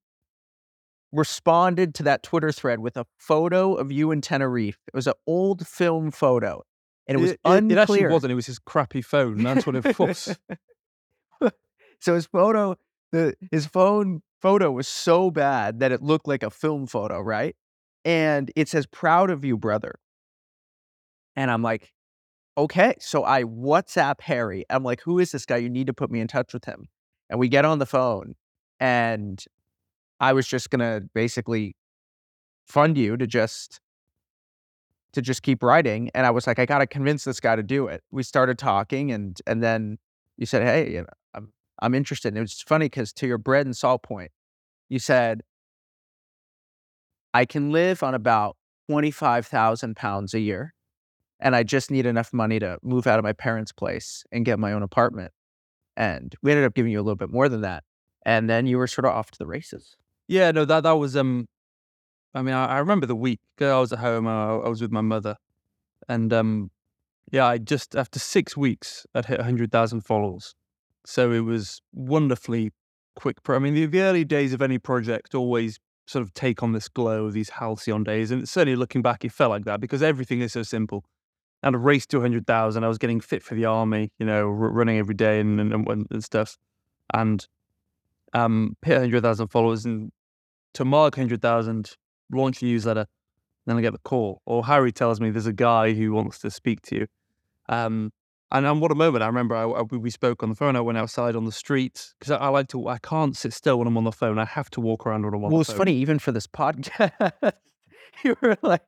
responded to that Twitter thread with a photo of you in Tenerife. It was an old film photo and it was it, unclear. It actually wasn't. It was his crappy phone. That's what it was. so his photo, the his phone photo was so bad that it looked like a film photo, right? And it says "Proud of you, brother." And I'm like, okay. So I WhatsApp Harry. I'm like, who is this guy? You need to put me in touch with him. And we get on the phone, and I was just gonna basically fund you to just to just keep writing. And I was like, I got to convince this guy to do it. We started talking, and and then you said, Hey, you know, I'm I'm interested. And it was funny because to your bread and salt point, you said, I can live on about 25,000 pounds a year. And I just need enough money to move out of my parents' place and get my own apartment. And we ended up giving you a little bit more than that. And then you were sort of off to the races. Yeah, no, that that was um. I mean, I, I remember the week. 'cause I was at home. I, I was with my mother, and um, yeah, I just after six weeks, I'd hit hundred thousand followers. So it was wonderfully quick. Pro- I mean, the, the early days of any project always sort of take on this glow of these halcyon days, and certainly looking back, it felt like that because everything is so simple. And a race to hundred thousand, I was getting fit for the army, you know, r- running every day and and, and and stuff, and um, hit hundred thousand followers and to mark 100,000, launch a newsletter, then I get the call. Or Harry tells me there's a guy who wants to speak to you. Um, and, and what a moment. I remember I, I- we spoke on the phone. I went outside on the street because I, I like to, I can't sit still when I'm on the phone. I have to walk around when I'm on Well, the it's phone. funny, even for this podcast, (laughs) you were like,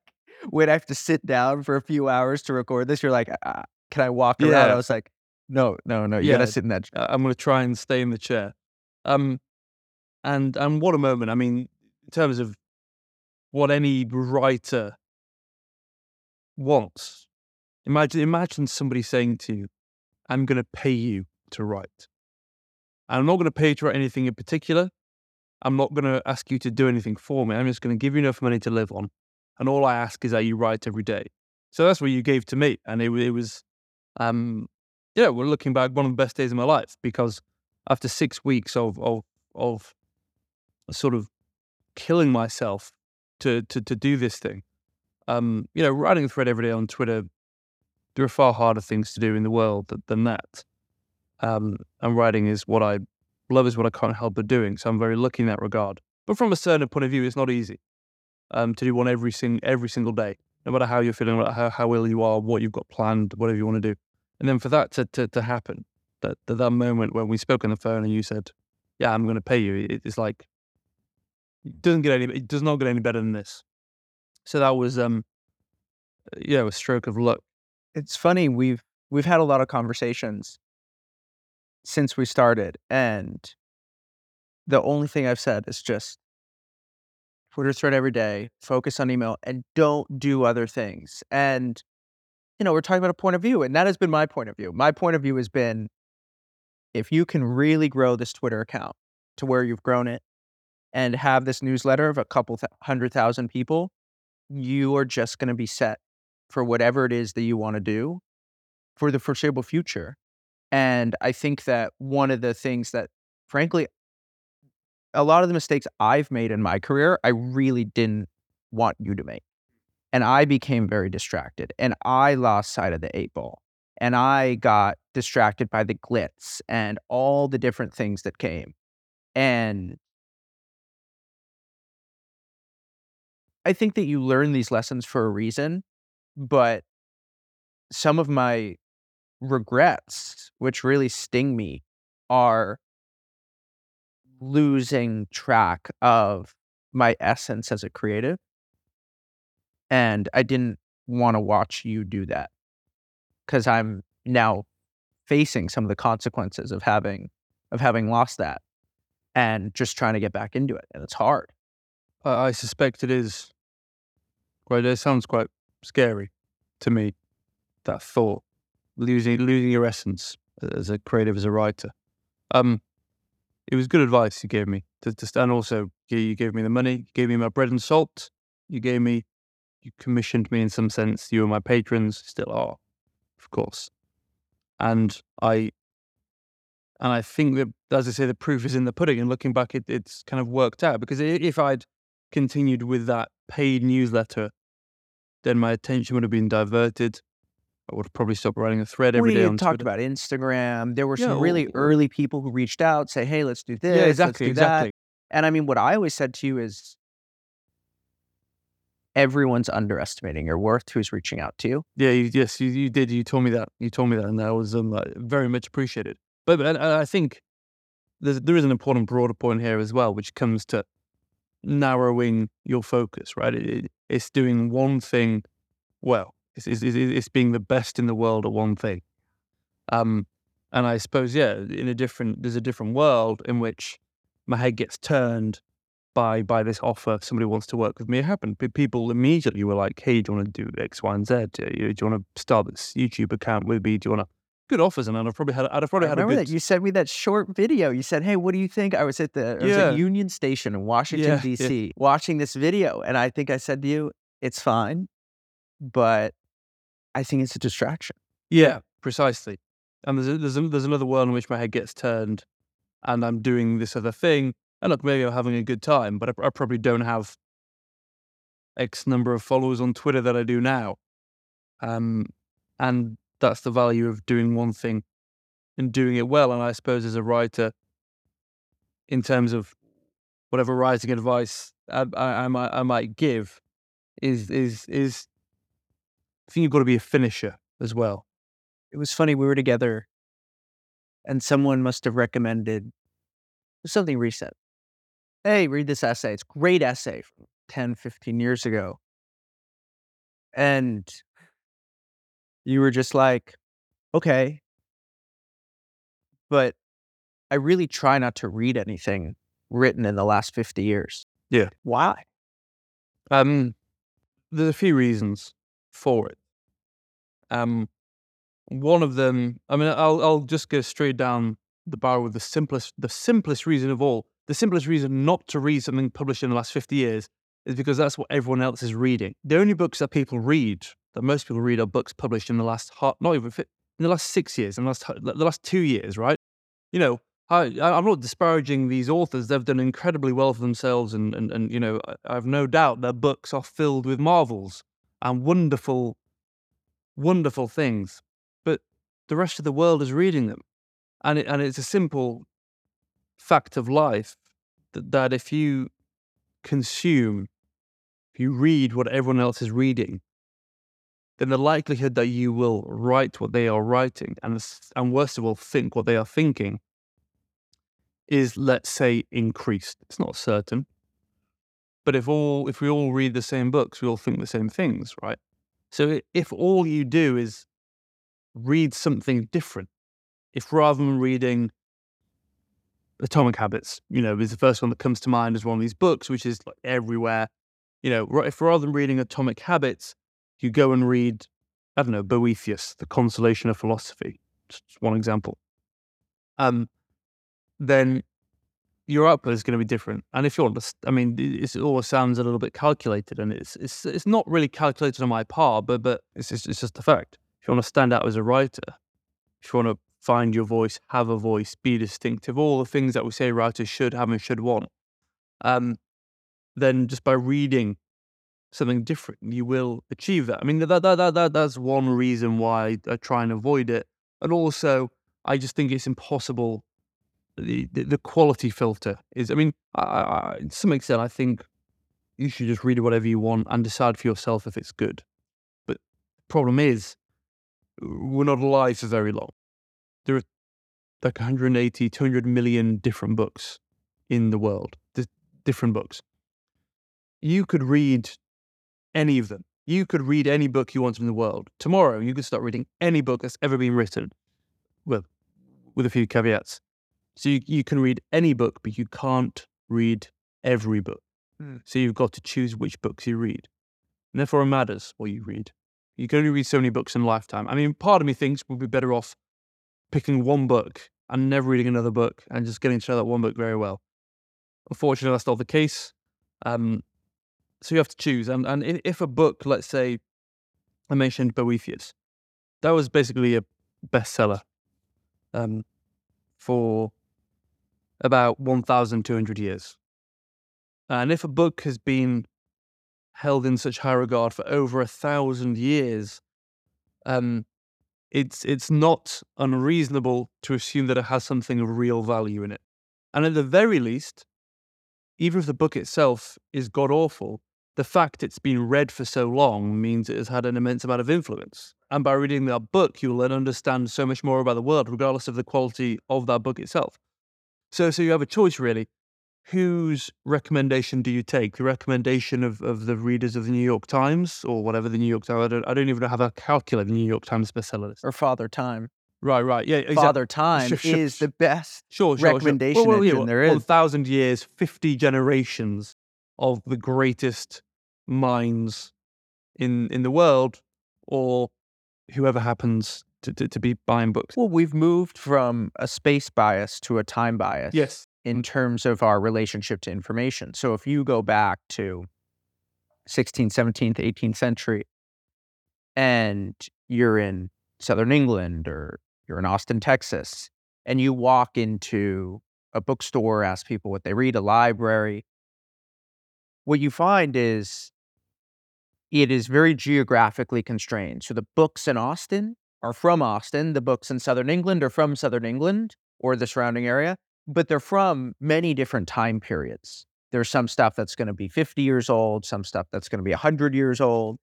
wait, I have to sit down for a few hours to record this. You're like, uh, can I walk around? I was like, no, no, no. You Yeah. gotta sit in that. I- I'm going to try and stay in the chair. Um, and and what a moment! I mean, in terms of what any writer wants, imagine imagine somebody saying to you, "I'm going to pay you to write. I'm not going to pay you to write anything in particular. I'm not going to ask you to do anything for me. I'm just going to give you enough money to live on, and all I ask is that you write every day." So that's what you gave to me, and it, it was, um, yeah, we're looking back one of the best days of my life because after six weeks of of of sort of killing myself to to to do this thing, um, you know, writing a thread every day on Twitter, there are far harder things to do in the world th- than that. Um, and writing is what I love, is what I can't help but doing. So I'm very lucky in that regard. But from a certain point of view, it's not easy um, to do one every sing every single day, no matter how you're feeling, how, how ill you are, what you've got planned, whatever you want to do. And then for that to to, to happen, that, that that moment when we spoke on the phone and you said, "Yeah, I'm going to pay you," it, it's like it doesn't get any, it does not get any better than this. So that was, um, yeah, a stroke of luck. It's funny. We've we've had a lot of conversations since we started, and the only thing I've said is just Twitter thread every day, focus on email, and don't do other things. And you know, we're talking about a point of view, and that has been my point of view. My point of view has been if you can really grow this Twitter account to where you've grown it and have this newsletter of a couple th- hundred thousand people, you are just going to be set for whatever it is that you want to do for the foreseeable future. And I think that one of the things that, frankly, a lot of the mistakes I've made in my career, I really didn't want you to make. And I became very distracted and I lost sight of the eight ball. And I got distracted by the glitz and all the different things that came. And I think that you learn these lessons for a reason, but some of my regrets, which really sting me, are losing track of my essence as a creative. And I didn't want to watch you do that because I'm now facing some of the consequences of having of having lost that and just trying to get back into it. And it's hard. I, I suspect it is. Quite, it sounds quite scary to me. That thought, losing losing your essence as a creative, as a writer. Um, it was good advice you gave me. To, to, and also, you, gave me the money. You gave me my bread and salt. You gave me, you commissioned me in some sense. You were my patrons, still are, of course. And I, and I think that, as I say, the proof is in the pudding. And looking back, it, it's kind of worked out because if I'd continued with that paid newsletter, then my attention would have been diverted. I would have probably stop writing a thread every we day on talked Twitter. about Instagram. There were Yeah, some really or- early people who reached out, say, "Hey, let's do this. yeah, let's exactly, do exactly. that." And I mean, what I always said to you is, everyone's underestimating your worth. Who's reaching out to you? Yeah, you, yes, you, you did. You told me that. You told me that, and that was um, uh, very much appreciated. But, but and I think there's, there is an important broader point here as well, which comes to narrowing your focus. Right, it, it- it's doing one thing well. It's, it's, it's, being the best in the world at one thing. Um, And I suppose, yeah, in a different, there's a different world in which my head gets turned by by this offer. Somebody wants to work with me. It happened. People immediately were like, "Hey, do you want to do X, Y, and Z? Do you, do you want to start this YouTube account with me? Do you want to?" Good offers, and I'd have probably had, I'd have probably I had a remember good. that you sent me that short video. You said, "Hey, what do you think?" I was at the was Yeah. at Union Station in Washington Yeah, yeah. D.C. watching this video, and I think I said to you, "It's fine, but I think it's a distraction." Yeah, precisely. And there's a, there's a, there's another world in which my head gets turned, and I'm doing this other thing. And look, maybe I'm having a good time, but I, I probably don't have X number of followers on Twitter that I do now. Um, and that's the value of doing one thing and doing it well. And I suppose as a writer, in terms of whatever writing advice I, I, I might I might give, is is is I think you've got to be a finisher as well. It was funny. We were together, and someone must have recommended something recent. Hey, read this essay. It's a great essay from 10, 15 years ago. And you were just like, okay. But I really try not to read anything written in the last 50 years. Yeah. Why? Um, there's a few reasons for it. Um, one of them, I mean, I'll I'll just go straight down the barrel with the simplest the simplest reason of all. The simplest reason not to read something published in the last fifty years is because that's what everyone else is reading. The only books that people read, that most people read, are books published in the last not even in the last six years, in the last the last two years, right? You know, I, I'm not disparaging these authors. They've done incredibly well for themselves, and and, and you know, I, I've no doubt their books are filled with marvels and wonderful, wonderful things. But the rest of the world is reading them, and it, and it's a simple fact of life that, that if you consume, if you read what everyone else is reading, then the likelihood that you will write what they are writing, and and worst of all, think what they are thinking, is let's say increased. It's not certain, but if all if we all read the same books, we all think the same things, right? So if all you do is read something different, if rather than reading Atomic Habits, you know, is the first one that comes to mind as one of these books, which is like everywhere. You know, if rather than reading Atomic Habits, you go and read, I don't know, Boethius, The Consolation of Philosophy, just one example. Um, then your output is going to be different. And if you want to, I mean, it, always sounds a little bit calculated, and it's it's it's not really calculated on my part, but but it's just, it's just a fact. If you want to stand out as a writer, if you want to find your voice, have a voice, be distinctive, all the things that we say writers should have and should want, um, then just by reading something different, you will achieve that. I mean, that, that, that, that, that's one reason why I try and avoid it. And also, I just think it's impossible. The, the, quality filter is, I mean, I, I, to some extent, I think you should just read whatever you want and decide for yourself if it's good. But the problem is, we're not alive for very long. There are like 180, 200 million different books in the world, di- different books. You could read any of them. You could read any book you want in the world. Tomorrow, you could start reading any book that's ever been written, well, with a few caveats. So you, you can read any book, but you can't read every book. Hmm. So you've got to choose which books you read. And therefore, it matters what you read. You can only read so many books in a lifetime. I mean, part of me thinks we'd be better off picking one book and never reading another book and just getting to know that one book very well. Unfortunately, that's not the case. Um, so you have to choose. And, and if a book, let's say, I mentioned Boethius, that was basically a bestseller um, for about 1,200 years. And if a book has been held in such high regard for over a thousand years, um, it's it's not unreasonable to assume that it has something of real value in it. And at the very least, even if the book itself is god awful, the fact it's been read for so long means it has had an immense amount of influence. And by reading that book, you'll then understand so much more about the world, regardless of the quality of that book itself. So, so you have a choice really. Whose recommendation do you take? The recommendation of, of the readers of the New York Times or whatever the New York Times? I don't, I don't even know how to calculate the New York Times bestseller list. Or Father Time. Right, right. Yeah, exactly. Father Time Sure, sure, is the best. sure, sure, recommendation sure. Well, well, yeah, engine there One thousand years, fifty generations of the greatest minds in in the world, or whoever happens to, to, to be buying books. Well, we've moved from a space bias to a time bias Yes. in mm. terms of our relationship to information. So if you go back to 16th, 17th, 18th century and you're in southern England or you're in Austin, Texas, and you walk into a bookstore, ask people what they read, a library, what you find is it is very geographically constrained. So the books in Austin are from Austin, the books in southern England are from southern England or the surrounding area, but they're from many different time periods. There's some stuff that's going to be 50 years old, some stuff that's going to be 100 years old.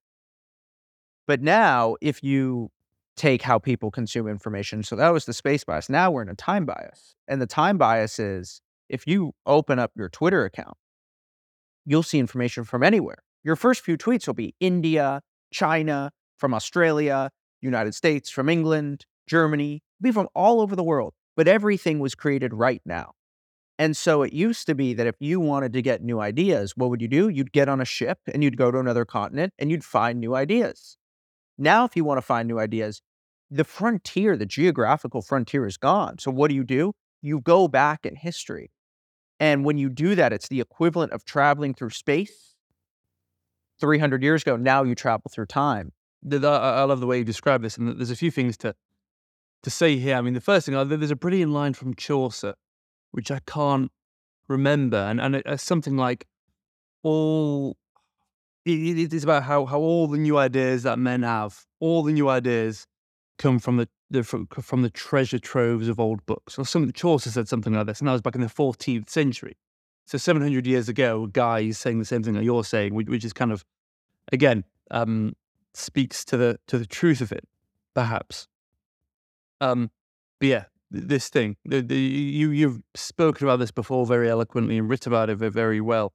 But now, if you take how people consume information, so that was the space bias. Now we're in a time bias. And the time bias is if you open up your Twitter account, you'll see information from anywhere. Your first few tweets will be India, China, from Australia, United States, from England, Germany, be from all over the world. But everything was created right now. And so it used to be that if you wanted to get new ideas, what would you do? You'd get on a ship and you'd go to another continent and you'd find new ideas. Now, if you want to find new ideas, the frontier, the geographical frontier is gone. So what do you do? You go back in history. And when you do that, it's the equivalent of traveling through space 300 years ago. Now you travel through time. I love the way you describe this, and there's a few things to to say here. I mean, the first thing, uh, there's a brilliant line from Chaucer, which I can't remember, and and it's something like all. It, it is about how how all the new ideas that men have, all the new ideas, come from the, the from, from the treasure troves of old books. Or some Chaucer said something like this, and that was back in the 14th century. So 700 years ago, a guy is saying the same thing that you're saying, which, which is kind of, again, um, speaks to the to the truth of it, perhaps. Um, but yeah, this thing, the, the, you you've spoken about this before very eloquently and written about it very well,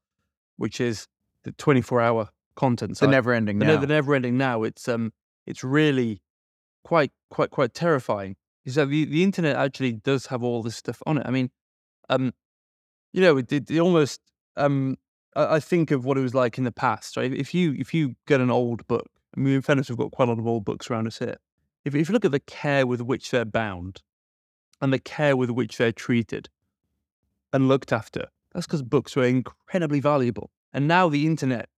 which is the 24 hour content. The never ending the, now. the never ending now. It's um, it's really quite quite quite terrifying. Is that the the internet actually does have all this stuff on it? I mean, um, you know, it, it, it almost um, I, I think of what it was like in the past. Right? If you if you get an old book, I mean, in fairness, we've got quite a lot of old books around us here. If if you look at the care with which they're bound, and the care with which they're treated, and looked after, that's because books were incredibly valuable. And now the internet,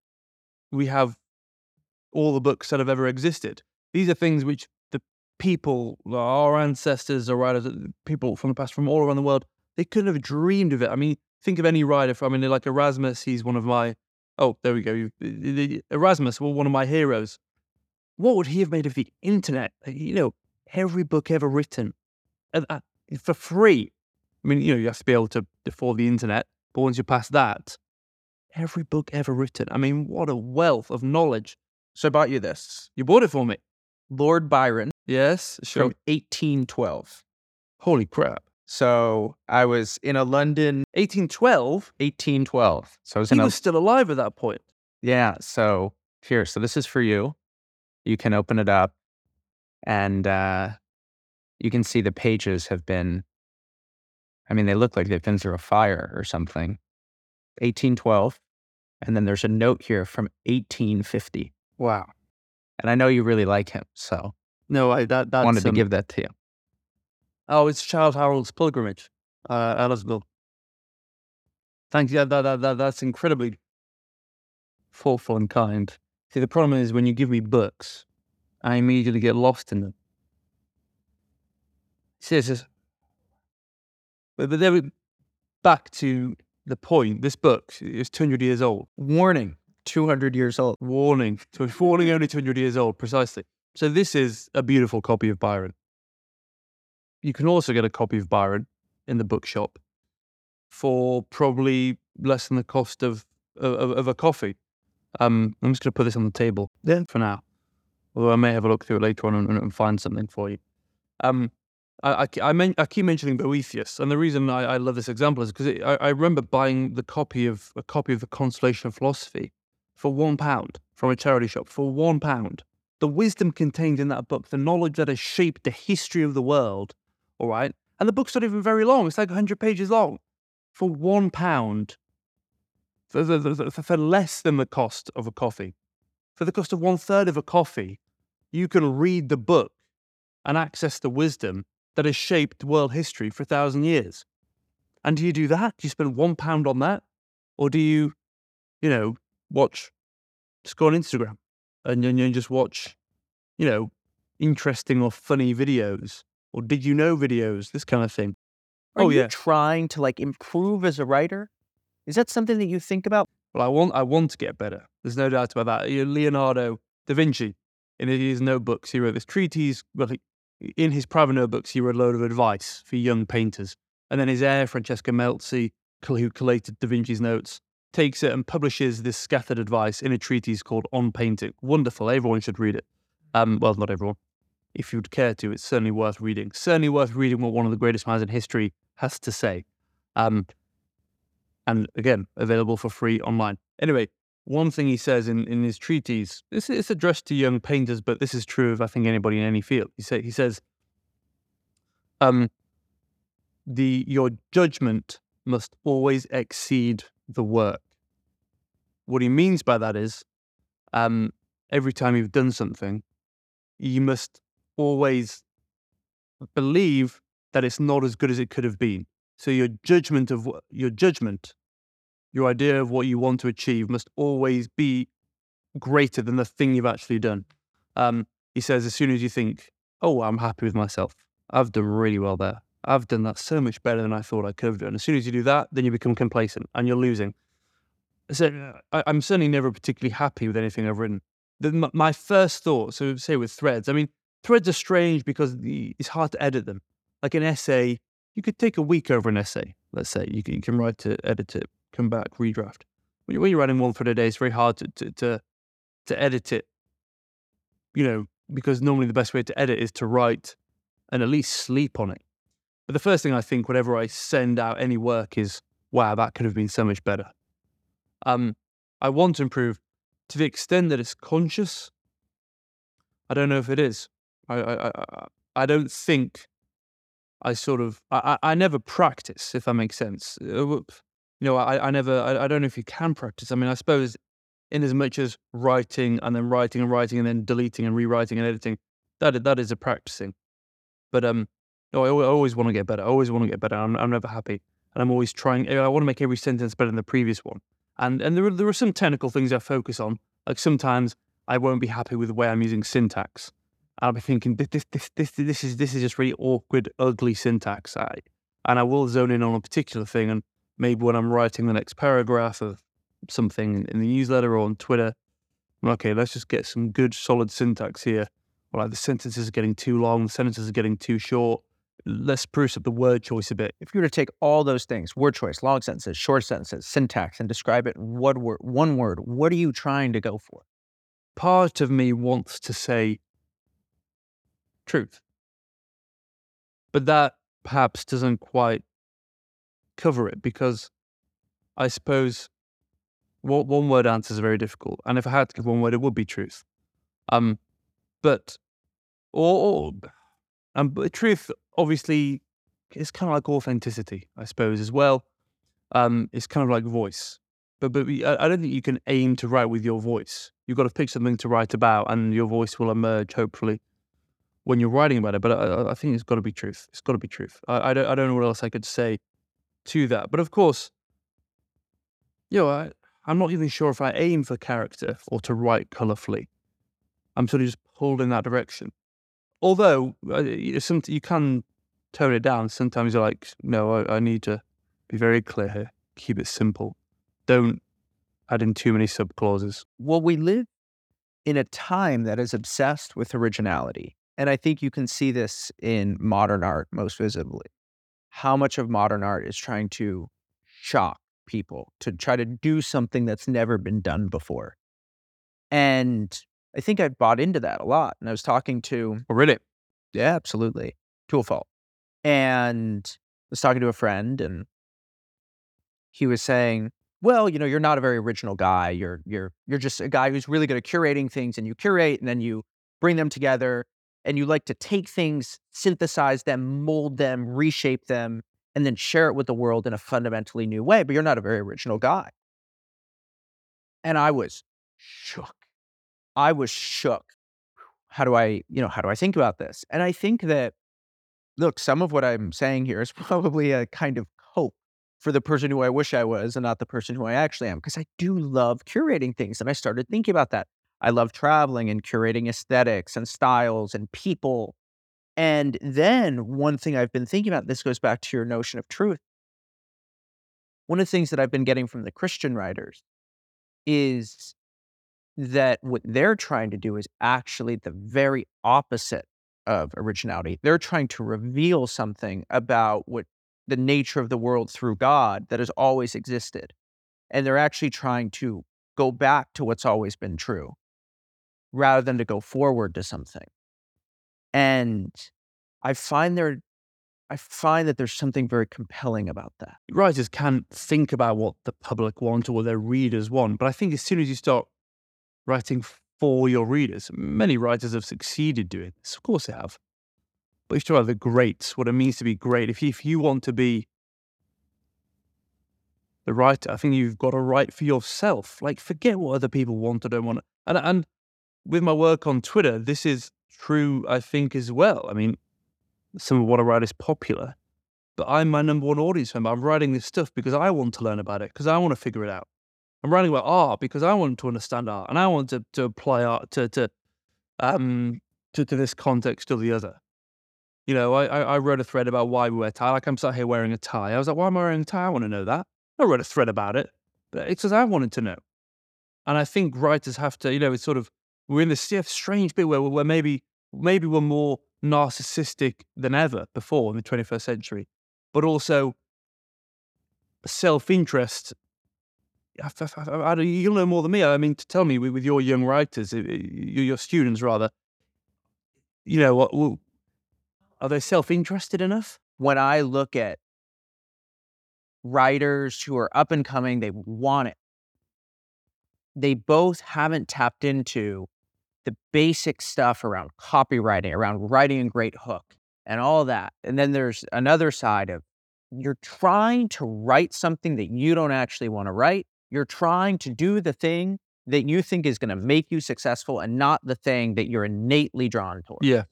we have all the books that have ever existed. These are things which the people, our ancestors, or writers, people from the past, from all around the world, they couldn't have dreamed of it. I mean, think of any writer. From, I mean, like Erasmus, he's one of my. Oh, there we go. You- the- the- Erasmus, well, one of my heroes. What would he have made of the internet? You know, every book ever written uh, uh, for free. I mean, you know, you have to be able to afford the internet, but once you pass that, every book ever written. I mean, what a wealth of knowledge. so I bought you this You bought it for me. Lord Byron Yes, sure. from 1812. Holy crap. So I was in a London 1812? 1812. So I was He in a was still alive at that point. Yeah. So here, so this is for you. You can open it up and uh, you can see the pages have been, I mean, they look like they've been through a fire or something. 1812. And then there's a note here from 1850. Wow. And I know you really like him. So No, I that wanted to um, give that to you. Oh, it's Childe Harold's pilgrimage, uh, Ellisville. Thank you. That, that, that, that's incredibly thoughtful and kind. See, the problem is when you give me books, I immediately get lost in them. See, but, but then we, back to the point. This book is 200 years old. Warning 200 years old. Warning. So (laughs) warning only 200 years old, precisely. So this is a beautiful copy of Byron. You can also get a copy of Byron in the bookshop for probably less than the cost of of, of a coffee. Um, I'm just going to put this on the table Yeah. for now. Although I may have a look through it later on and, and find something for you. Um, I, I, I, men- I keep mentioning Boethius, and the reason I, I love this example is because I, I remember buying the copy of a copy of the Consolation of Philosophy for one pound from a charity shop for one pound the wisdom contained in that book, the knowledge that has shaped the history of the world, all right? And the book's not even very long, it's like 100 pages long. For one pound, for, for, less than the cost of a coffee, for the cost of one third of a coffee, you can read the book and access the wisdom that has shaped world history for a thousand years. And do you do that? Do you spend one pound on that? Or do you, you know, watch, just go on Instagram and then just watch, you know, interesting or funny videos or did you know videos, this kind of thing. Are oh you yeah. trying to like improve as a writer? Is that something that you think about? Well, I want I want to get better. There's no doubt about that. You know, Leonardo da Vinci, in his notebooks, he wrote this treatise. Well, he, in his private notebooks, he wrote a load of advice for young painters. And then his heir, Francesco Melzi, who collated Da Vinci's notes, takes it and publishes this scattered advice in a treatise called On Painting. Wonderful. Everyone should read it. Um, well, not everyone. If you'd care to, it's certainly worth reading. Certainly worth reading what one of the greatest minds in history has to say. Um, and again, available for free online. Anyway, one thing he says in, in his treatise, this is addressed to young painters, but this is true of I think anybody in any field. He say he says, um, the your judgment must always exceed the work. What he means by that is, um, every time you've done something, you must always believe that it's not as good as it could have been. So your judgment of your judgment, your idea of what you want to achieve must always be greater than the thing you've actually done. Um, he says, as soon as you think, oh, I'm happy with myself, I've done really well there. I've done that so much better than I thought I could have done. As soon as you do that, then you become complacent and you're losing. So I, am certainly never particularly happy with anything I've written. The, my first thought, so say with threads, I mean, threads are strange because the, it's hard to edit them. Like an essay, you could take a week over an essay. Let's say you can, you can write it, edit it, come back, redraft. When you're, when you're writing one thread a day, it's very hard to, to, to to edit it. You know, because normally the best way to edit is to write and at least sleep on it. But the first thing I think whenever I send out any work is, wow, that could have been so much better. Um, I want to improve to the extent that it's conscious. I don't know if it is. I I I, don't think I sort of I, I never practice if that makes sense. Uh, you know, I I never I, I don't know if you can practice. I mean, I suppose in as much as writing and then writing and writing and then deleting and rewriting and editing, that that is a practicing. But um, no, I, I always want to get better. I always want to get better. I'm, I'm never happy, and I'm always trying. I want to make every sentence better than the previous one. And and there are, there are some technical things I focus on. Like sometimes I won't be happy with the way I'm using syntax. I'll be thinking this this this this, this is this is just really awkward, ugly syntax. I, and I will zone in on a particular thing, and maybe when I'm writing the next paragraph of something in the newsletter or on Twitter, okay, let's just get some good solid syntax here. Or like the sentences are getting too long, the sentences are getting too short let's spruce up the word choice a bit. If you were to take all those things, word choice, long sentences, short sentences, syntax, and describe it in one word, one word, what are you trying to go for? Part of me wants to say truth. But that perhaps doesn't quite cover it because I suppose one word answers are very difficult. And if I had to give one word, it would be truth. Um, but or, or um, but truth obviously is kind of like authenticity, I suppose, as well. Um, it's kind of like voice, but but I don't think you can aim to write with your voice. You've got to pick something to write about, and your voice will emerge hopefully when you're writing about it. But I, I think it's got to be truth. It's got to be truth. I, I don't I don't know what else I could say to that. But of course, you know, I, I'm not even sure if I aim for character or to write colorfully. I'm sort of just pulled in that direction although uh, some you can tone it down. Sometimes you're like, no, I, I need to be very clear here. Keep it simple. Don't add in too many sub clauses. Well, we live in a time that is obsessed with originality. And I think you can see this in modern art most visibly. How much of modern art is trying to shock people, to try to do something that's never been done before. And I think I bought into that a lot. And I was talking to oh, really? Yeah, absolutely. To a fault. And I was talking to a friend and he was saying, Well, you know, you're not a very original guy. You're you're you're just a guy who's really good at curating things and you curate and then you bring them together and you like to take things, synthesize them, mold them, reshape them, and then share it with the world in a fundamentally new way. But you're not a very original guy. And I was shook. I was shook. How do I, you know, how do I think about this? And I think that, look, some of what I'm saying here is (laughs) probably a kind of hope for the person who I wish I was and not the person who I actually am, because I do love curating things. And I started thinking about that. I love traveling and curating aesthetics and styles and people. And then one thing I've been thinking about, this goes back to your notion of truth. One of the things that I've been getting from the Christian writers is that what they're trying to do is actually the very opposite of originality. They're trying to reveal something about what the nature of the world through God that has always existed. And they're actually trying to go back to what's always been true rather than to go forward to something. And I find there I find that there's something very compelling about that. Writers can't think about what the public want or what their readers want. But I think as soon as you start writing for your readers, many writers have succeeded doing this. Of course they have. But if you talk about the greats, what it means to be great. If you, if you want to be the writer, I think you've got to write for yourself. Like forget what other people want or don't want. And and with my work on Twitter, this is true, I think, as well. I mean, some of what I write is popular, but I'm my number one audience member. I'm writing this stuff because I want to learn about it, because I want to figure it out. I'm writing about art because I want to understand art and I want to, to apply art to to um to, to this context or the other. You know, I, I wrote a thread about why we wear tie. Like I'm sat here wearing a tie. I was like, why am I wearing a tie? I want to know that. I wrote a thread about it, but it's because I wanted to know. And I think writers have to, you know, it's sort of we're in this strange bit where, maybe maybe we're more narcissistic than ever before in the 21st century, but also self interest. You'll know more than me. I mean, to tell me with your young writers, your students rather, you know, are they self interested enough? When I look at writers who are up and coming, they want it. They both haven't tapped into the basic stuff around copywriting, around writing a great hook and all that. And then there's another side of you're trying to write something that you don't actually want to write. You're trying to do the thing that you think is going to make you successful and not the thing that you're innately drawn towards. Yeah.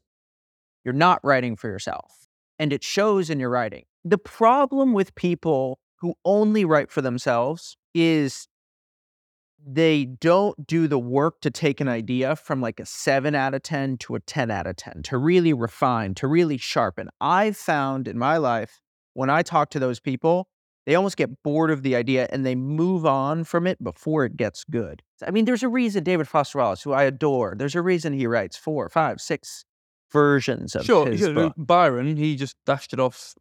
You're not writing for yourself. And it shows in your writing. The problem with people who only write for themselves is they don't do the work to take an idea from like a seven out of 10 to a 10 out of 10, to really refine, to really sharpen. I've found in my life, when I talk to those people, they almost get bored of the idea and they move on from it before it gets good. I mean, there's a reason David Foster Wallace, who I adore, there's a reason he writes four, five, six versions of sure, his sure. book. Byron, he just dashed it off.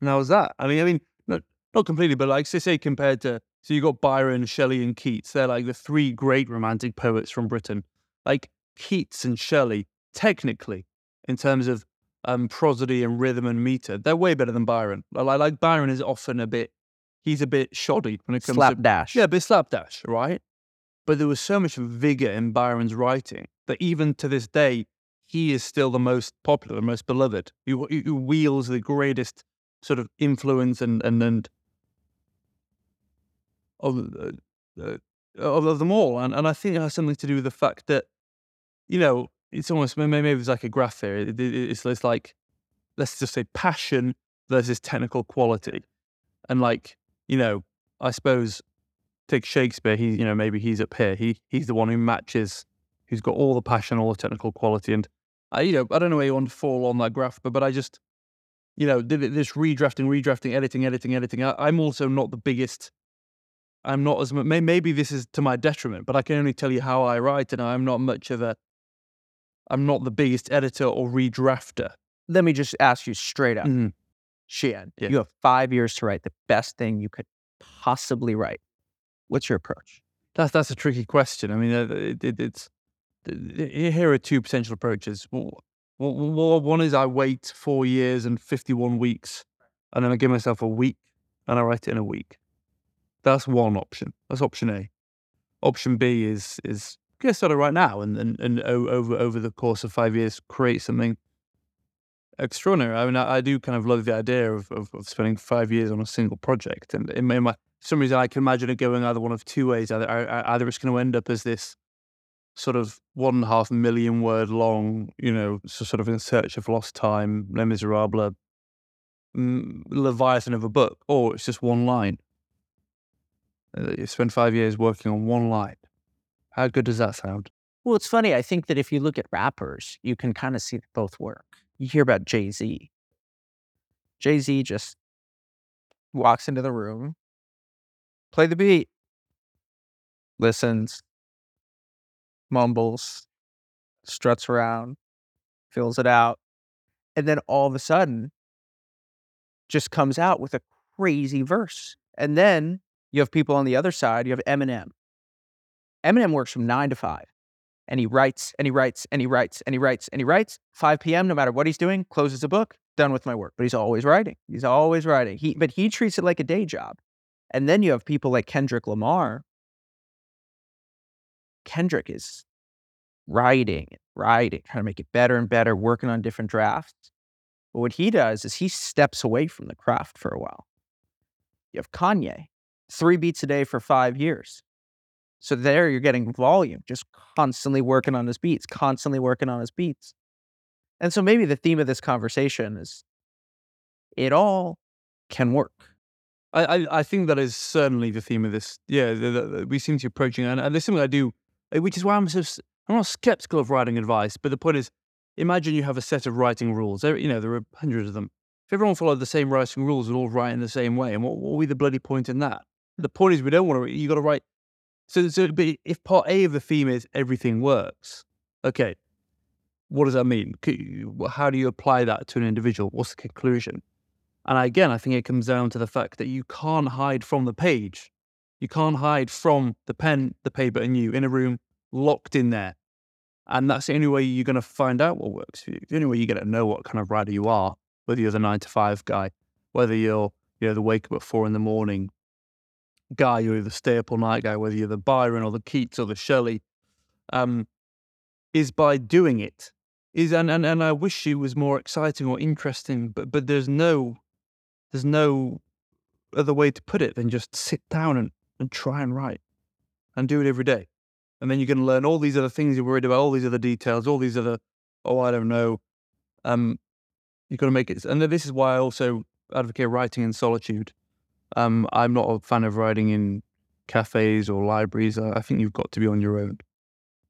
And that was that. I mean, I mean, not, not completely, but like say compared to so you got Byron, Shelley, and Keats. They're like the three great romantic poets from Britain. Like Keats and Shelley, technically, in terms of um, prosody and rhythm and meter, they're way better than Byron. Like, like Byron is often a bit, he's a bit shoddy when it comes slapdash. to yeah, a bit slapdash, right? But there was so much vigor in Byron's writing that even to this day, he is still the most popular, the most beloved. He, he wields the greatest sort of influence and and and of uh, of, them all, and and I think it has something to do with the fact that you know it's almost maybe, it's like a graph there. It, it, it's, it's like let's just say passion versus technical quality, and like you know I suppose take Shakespeare. He you know maybe he's up here. He he's the one who matches, who's got all the passion, all the technical quality, and I you know I don't know where you want to fall on that graph, but but I just you know this redrafting, redrafting, editing, editing, editing. I, I'm also not the biggest I'm not as maybe this is to my detriment, but I can only tell you how I write, and I'm not much of a. I'm not the biggest editor or redrafter. Let me just ask you straight up, mm-hmm. Shian. Yeah. You have five years to write the best thing you could possibly write. What's your approach? That's that's a tricky question. I mean, it, it, it's here are two potential approaches. One is I wait four years and 51 weeks, and then I give myself a week, and I write it in a week. That's one option. That's option A. Option B is is get started right now, and and, and over over the course of five years, create something extraordinary. I mean, I, I do kind of love the idea of, of, of spending five years on a single project, and in my, some reason, I can imagine it going either one of two ways. Either either it's going to end up as this sort of one and a half million word long, you know, sort of in search of lost time, Les Miserables, mm, Leviathan of a book, or it's just one line. You spend five years working on one line. How good does that sound? Well, it's funny. I think that if you look at rappers, you can kind of see both work. You hear about Jay Z. Jay Z just walks into the room, play the beat, listens, mumbles, struts around, fills it out, and then all of a sudden just comes out with a crazy verse. And then you have people on the other side, you have Eminem. Eminem works from nine to five and he writes and he writes and he writes and he writes and he writes. 5 p.m., no matter what he's doing, closes a book, done with my work. But he's always writing. He's always writing. He, but he treats it like a day job. And then you have people like Kendrick Lamar. Kendrick is writing, writing, trying to make it better and better, working on different drafts. But what he does is he steps away from the craft for a while. You have Kanye, three beats a day for five years. So there you're getting volume, just constantly working on his beats, constantly working on his beats. And so maybe the theme of this conversation is it all can work. I, I, I think that is certainly the theme of this. Yeah, the, the, we seem to be approaching, and, and there's something I do, uh, which is why I'm so I'm not skeptical of writing advice. But the point is, imagine you have a set of writing rules. There, you know, there are hundreds of them. If everyone followed the same writing rules, we'd all write in the same way. And what, what would be the bloody point in that? The point is, we don't want to. You got to write. So, so but if part A of the theme is everything works, okay, what does that mean? How do you apply that to an individual? What's the conclusion? And again, I think it comes down to the fact that you can't hide from the page. You can't hide from the pen, the paper, and you in a room locked in there. And that's the only way you're going to find out what works for you. The only way you're going to know what kind of writer you are, whether you're the nine to five guy, whether you're you know the wake up at four in the morning guy, you're the all night guy, whether you're the Byron or the Keats or the Shelley, um, is by doing it. Is and, and and I wish it was more exciting or interesting, but but there's no there's no other way to put it than just sit down and, and try and write and do it every day. And then you're going to learn all these other things you're worried about, all these other details, all these other, oh, I don't know. Um, you've got to make it. And this is why I also advocate writing in solitude. Um, I'm not a fan of writing in cafes or libraries. I, I think you've got to be on your own.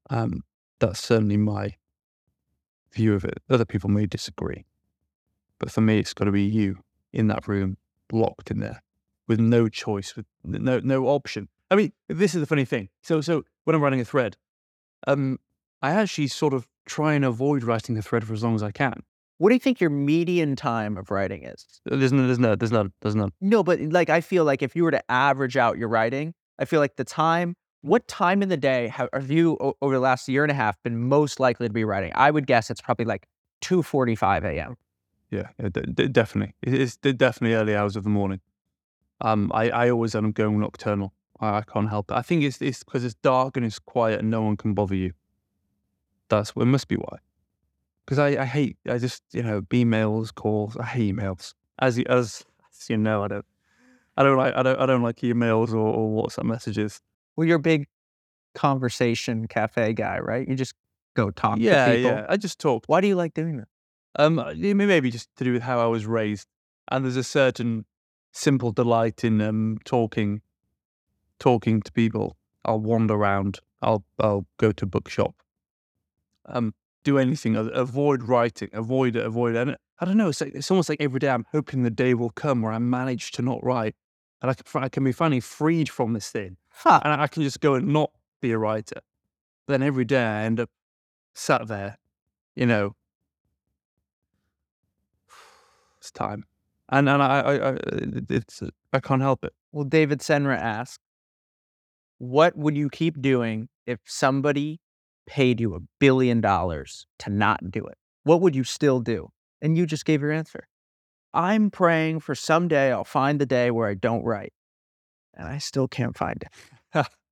Um, that's certainly my view of it. Other people may disagree. But for me, it's got to be you in that room, locked in there, with no choice, with no no option. I mean, this is the funny thing. So so when I'm writing a thread, um, I actually sort of try and avoid writing the thread for as long as I can. What do you think your median time of writing is? There's no, there's no, there's not, there's none. No, but like I feel like if you were to average out your writing, I feel like the time. What time in the day have, have you over the last year and a half been most likely to be writing? I would guess it's probably like two forty-five a.m. Yeah, d- definitely. It's definitely early hours of the morning. Um, I, I always end up going nocturnal. I, I can't help it. I think it's it's because it's dark and it's quiet and no one can bother you. That's it must be why. Because I, I hate I just you know emails calls I hate emails as you, as, as you know I don't I don't like I don't I don't like emails or, or WhatsApp messages. Well, you're a big conversation cafe guy, right? You just go talk yeah, to people. Yeah, I just talk. Why do you like doing that? Um, maybe just to do with how I was raised, and there's a certain simple delight in um talking, talking to people. I'll wander around. I'll I'll go to bookshop. Um, do anything. Avoid writing. Avoid it. Avoid it. And I don't know. It's, like, it's almost like every day I'm hoping the day will come where I manage to not write, and I can, I can be finally freed from this thing, huh. and I can just go and not be a writer. Then every day I end up sat there, you know, (sighs) it's time, and and I, I, I it's I can't help it. Well, David Senra asked, "What would you keep doing if somebody paid you a billion dollars to not do it? What would you still do?" And you just gave your answer. I'm praying for someday I'll find the day where I don't write, and I still can't find it. (laughs)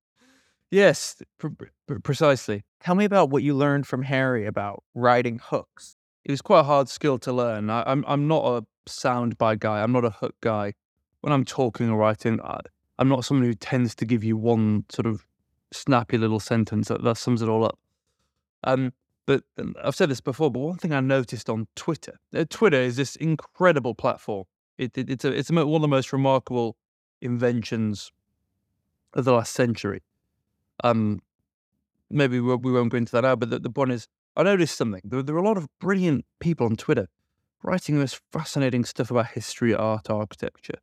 Yes, pr- pr- precisely. Tell me about what you learned from Harry about writing hooks. It was quite a hard skill to learn. I, I'm I'm not a soundbite guy. I'm not a hook guy. When I'm talking or writing, I, I'm not someone who tends to give you one sort of snappy little sentence that, that sums it all up. Um, but um, I've said this before. But one thing I noticed on Twitter, uh, Twitter is this incredible platform. It, it, it's a, it's one of the most remarkable inventions of the last century. Um, maybe we, we won't go into that now. But the, the point is, I noticed something. There, there are a lot of brilliant people on Twitter writing this fascinating stuff about history, art, architecture,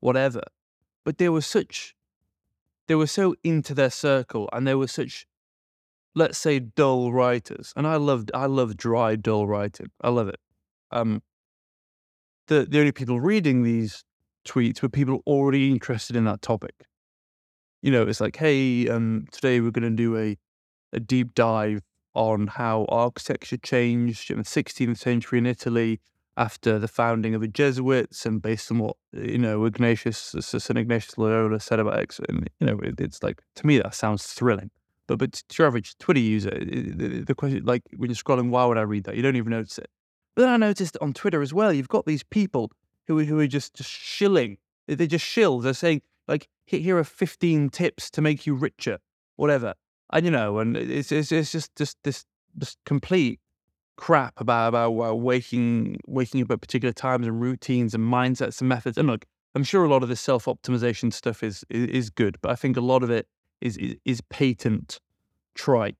whatever. But they were such, they were so into their circle, and they were such, let's say, dull writers. And I loved, I love dry, dull writing. I love it. Um, the the only people reading these tweets were people already interested in that topic. You know, it's like, hey, um, today we're going to do a a deep dive on how architecture changed in the 16th century in Italy after the founding of the Jesuits, and based on what you know Ignatius, Saint Ignatius Loyola said about it, you know, it, it's like to me that sounds thrilling. But but to your average Twitter user, the, the question like when you're scrolling, why would I read that? You don't even notice it. But then I noticed on Twitter as well, you've got these people who who are just just shilling. They're just shill. They're saying like, here are 15 tips to make you richer, whatever. And you know, and it's it's, it's just just this this complete crap about about waking waking up at particular times and routines and mindsets and methods. And look, I'm sure a lot of this self optimization stuff is, is, is good, but I think a lot of it is is, is patent tripe.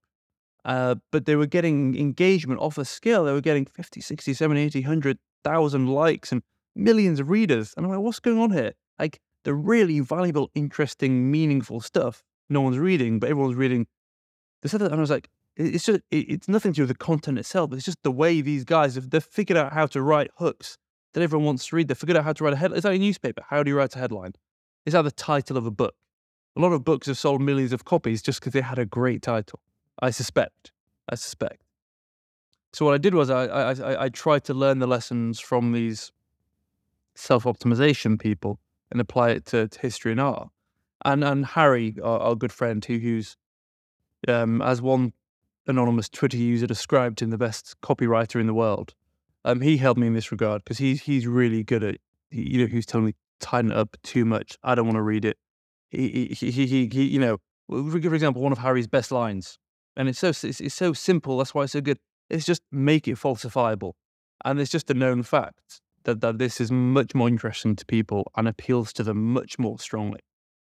Uh, but they were getting engagement off a scale. They were getting 50, 60, 70, 80, 100,000 likes and millions of readers. And I'm like, what's going on here? Like the really valuable, interesting, meaningful stuff no one's reading, but everyone's reading the stuff. And I was like, it's just it's nothing to do with the content itself. It's just the way these guys have they've figured out how to write hooks that everyone wants to read. They figured out how to write a headline. It's like a newspaper. How do you write a headline? It's like the title of a book. A lot of books have sold millions of copies just because they had a great title. I suspect. I suspect. So what I did was I I, I tried to learn the lessons from these self optimization people and apply it to, to, history and art. And and Harry, our, our good friend, who who's um, as one anonymous Twitter user described him the best copywriter in the world. Um, he helped me in this regard because he's he's really good at you know he's telling me tighten it up too much. I don't want to read it. He he he, he, you know for example one of Harry's best lines, and it's so it's, it's so simple. That's why it's so good. It's just make it falsifiable, and it's just a known fact that that this is much more interesting to people and appeals to them much more strongly.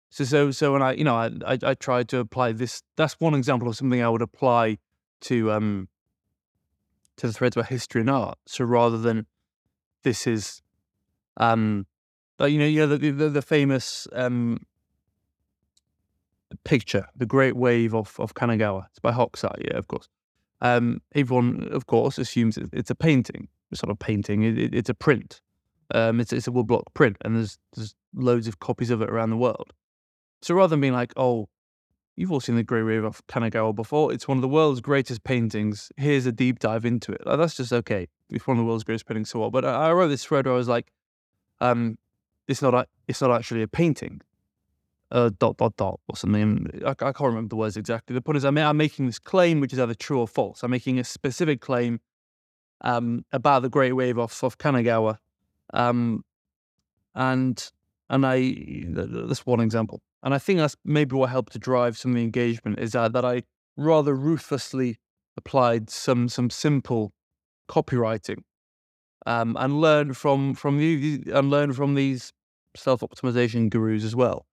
So so so when I you know I I, I tried to apply this. That's one example of something I would apply to um to the threads about history and art. So rather than this is um like you know you know the the, the famous um picture, the Great Wave of of Kanagawa. It's by Hokusai, yeah, of course. Um, everyone, of course, assumes it's a painting. It's not a painting. It, it, it's a print. Um, it's it's a woodblock print, and there's there's loads of copies of it around the world. So rather than being like, oh, You've all seen the Great Wave of Kanagawa before. It's one of the world's greatest paintings. Here's a deep dive into it. Like, that's just okay. It's one of the world's greatest paintings, so what? But I, I wrote this thread where I was like, um, it's not a, it's not actually a painting. Uh, dot dot dot or something. I, I can't remember the words exactly. The point is, I'm, I'm making this claim which is either true or false. I'm making a specific claim um, about the Great Wave off of Kanagawa, um, and and I that's one example. And I think that's maybe what helped to drive some of the engagement is that, that I rather ruthlessly applied some some simple copywriting um, and learned from from you and learned from these self optimization gurus as well,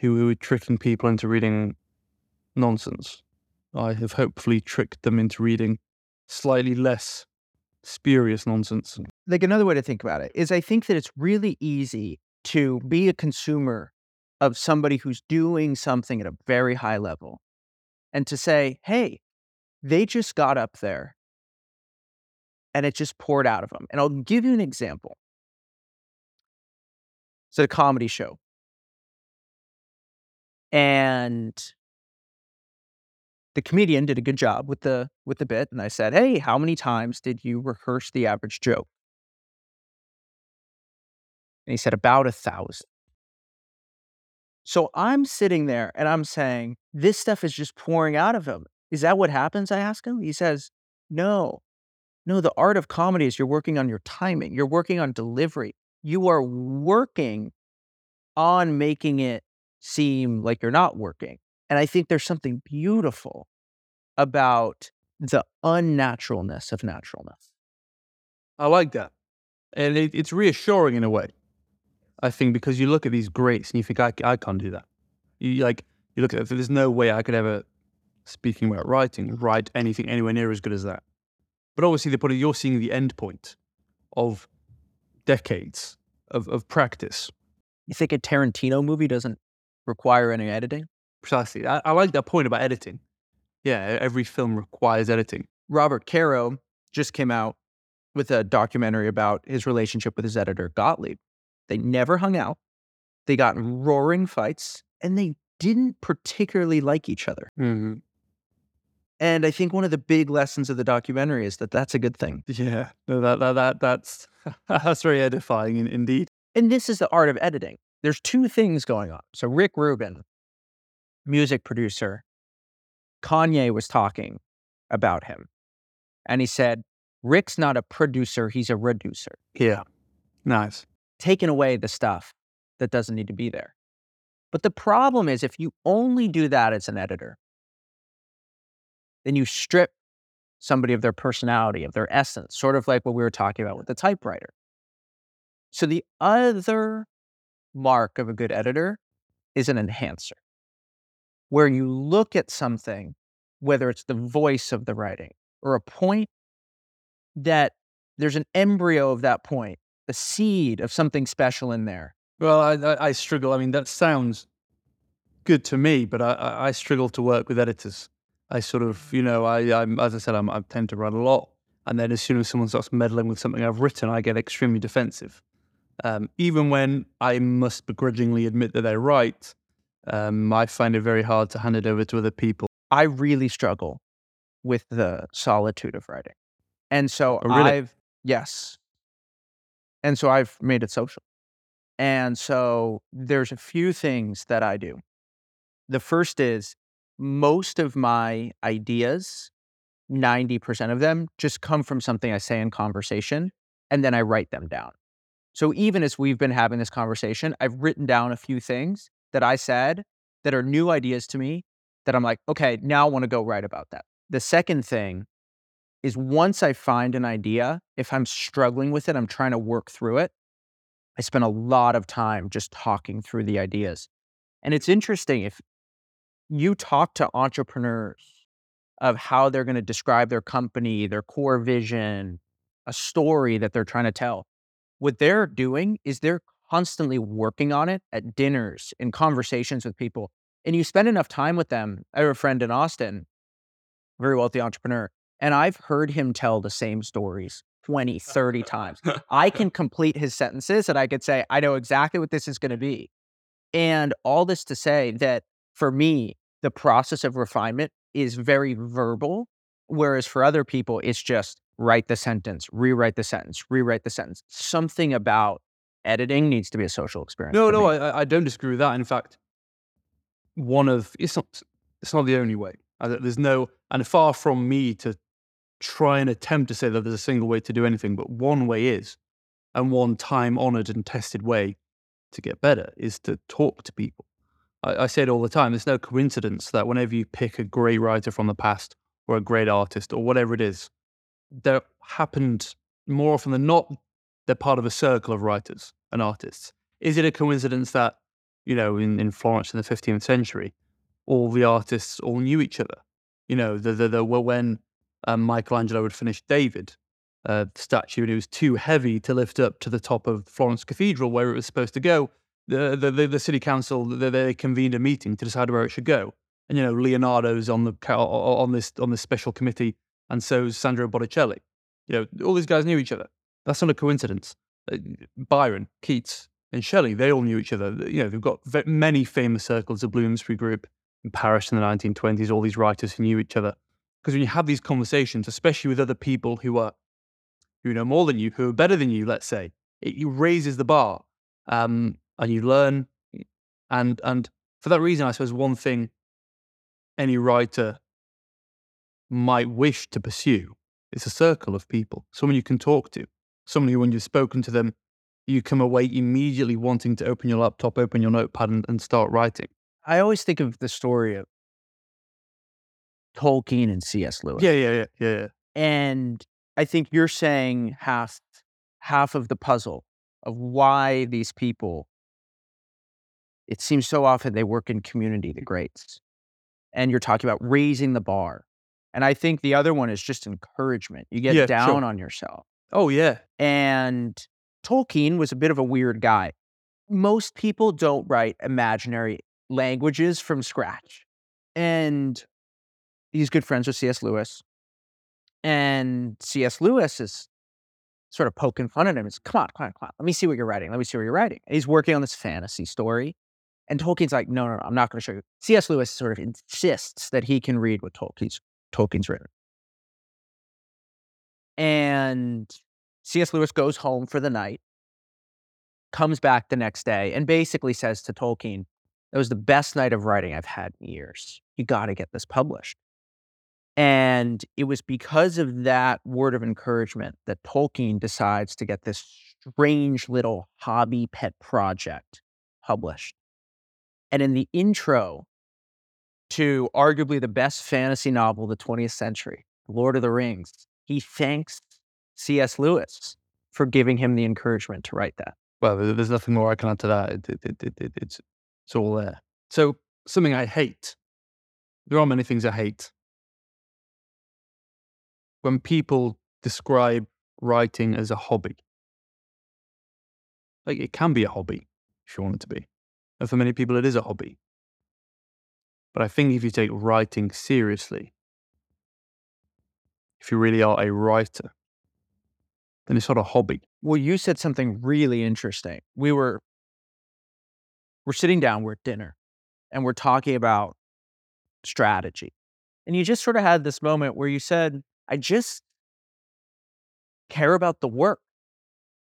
who, were tricking people into reading nonsense. I have hopefully tricked them into reading slightly less spurious nonsense. Like another way to think about it is I think that it's really easy to be a consumer of somebody who's doing something at a very high level and to say, hey, they just got up there and it just poured out of them. And I'll give you an example. It's a comedy show. And the comedian did a good job with the with the bit and I said, "Hey, how many times did you rehearse the average joke?" And he said about a thousand. So I'm sitting there and I'm saying, this stuff is just pouring out of him. Is that what happens? I ask him. He says, no. No, the art of comedy is you're working on your timing, you're working on delivery, you are working on making it seem like you're not working. And I think there's something beautiful about the unnaturalness of naturalness. I like that. And it, it's reassuring in a way. I think because you look at these greats and you think, I, I can't do that. You like, you look at it, there's no way I could ever, speaking about writing, write anything anywhere near as good as that. But obviously, the point you're seeing the end point of decades of, of practice. You think a Tarantino movie doesn't require any editing? Precisely. I, I like that point about editing. Yeah, every film requires editing. Robert Caro just came out with a documentary about his relationship with his editor, Gottlieb. They never hung out. They got in roaring fights and they didn't particularly like each other. Mm-hmm. And I think one of the big lessons of the documentary is that that's a good thing. Yeah, no, that, that, that that's (laughs) that's very edifying indeed. And this is the art of editing. There's two things going on. So Rick Rubin, music producer, Kanye was talking about him, and he said, "Rick's not a producer; he's a reducer." Yeah, nice. Taking away the stuff that doesn't need to be there. But the problem is, if you only do that as an editor, then you strip somebody of their personality, of their essence, sort of like what we were talking about with the typewriter. So the other mark of a good editor is an enhancer, where you look at something, whether it's the voice of the writing or a point that there's an embryo of that point, the seed of something special in there. Well, I, I, I struggle. I mean, that sounds good to me, but I, I struggle to work with editors I sort of, you know, I, I'm, as I said, I'm, I tend to write a lot. And then as soon as someone starts meddling with something I've written, I get extremely defensive. Um, even when I must begrudgingly admit that they're right, um, I find it very hard to hand it over to other people. I really struggle with the solitude of writing. And so Oh, really? I've, yes. And so I've made it social. And so there's a few things that I do. The first is most of my ideas, 90% of them, just come from something I say in conversation, and then I write them down. So even as we've been having this conversation, I've written down a few things that I said that are new ideas to me that I'm like, okay, now I want to go write about that. The second thing is once I find an idea, if I'm struggling with it, I'm trying to work through it. I spend a lot of time just talking through the ideas. And it's interesting if you talk to entrepreneurs of how they're going to describe their company, their core vision, a story that they're trying to tell. What they're doing is they're constantly working on it at dinners, and conversations with people. And you spend enough time with them. I have a friend in Austin, very wealthy entrepreneur, and I've heard him tell the same stories 20, 30 times. I can (laughs) complete his sentences and I could say, I know exactly what this is going to be. And all this to say that for me, the process of refinement is very verbal, whereas for other people, it's just write the sentence, rewrite the sentence, rewrite the sentence. Something about editing needs to be a social experience. No, no. I, I don't disagree with that. In fact, one of it's not it's not the only way. There's no, and far from me to try and attempt to say that there's a single way to do anything, but one way is, and one time honored and tested way to get better is to talk to people. I, I say it all the time. There's no coincidence that whenever you pick a great writer from the past or a great artist or whatever it is, there happened more often than not, they're part of a circle of writers and artists. Is it a coincidence that, you know, in, in Florence in the 15th century, all the artists all knew each other? You know, the, the, the, when um, Michelangelo had finished David, uh, statue, and it was too heavy to lift up to the top of Florence Cathedral where it was supposed to go, the, the, the, the city council, they, they convened a meeting to decide where it should go. And, you know, Leonardo's on the on this on this special committee, and so Sandro Botticelli. You know, all these guys knew each other. That's not a coincidence. Uh, Byron, Keats, and Shelley, they all knew each other. You know, they've got many famous circles, the Bloomsbury Group in Paris in the 1920s, all these writers who knew each other. Because when you have these conversations, especially with other people who are who know more than you, who are better than you, let's say, it, it raises the bar, um, and you learn, and and for that reason, I suppose one thing any writer might wish to pursue It's a circle of people, someone you can talk to, someone who, when you've spoken to them, you come away immediately wanting to open your laptop, open your notepad, and, and start writing. I always think of the story of Tolkien and C.S. Lewis. Yeah, yeah, yeah, yeah. yeah. And I think you're saying half half of the puzzle of why these people it seems so often they work in community, the greats. And you're talking about raising the bar. And I think the other one is just encouragement. You get Yeah, down sure. on yourself. Oh, yeah. And Tolkien was a bit of a weird guy. Most people don't write imaginary languages from scratch. And he's good friends with C.S. Lewis. And C.S. Lewis is sort of poking fun at him. It's come on, come on, come on. Let me see what you're writing. Let me see what you're writing. And he's working on this fantasy story. And Tolkien's like, no, no, no, I'm not going to show you. C.S. Lewis sort of insists that he can read what Tolkien's, Tolkien's written. And C.S. Lewis goes home for the night, comes back the next day, and basically says to Tolkien, That was the best night of writing I've had in years. You got to get this published. And it was because of that word of encouragement that Tolkien decides to get this strange little hobby pet project published. And in the intro to arguably the best fantasy novel of the 20th century, Lord of the Rings, he thanks C.S. Lewis for giving him the encouragement to write that. Well, there's nothing more I can add to that. It, it, it, it, it, it's, it's all there. So, something I hate. There are many things I hate. When people describe writing as a hobby, like it can be a hobby if you want it to be. And for many people, it is a hobby. But I think if you take writing seriously, if you really are a writer, then it's not a hobby. Well, you said something really interesting. We were we're sitting down, we're at dinner, and we're talking about strategy. And you just sort of had this moment where you said, I just care about the work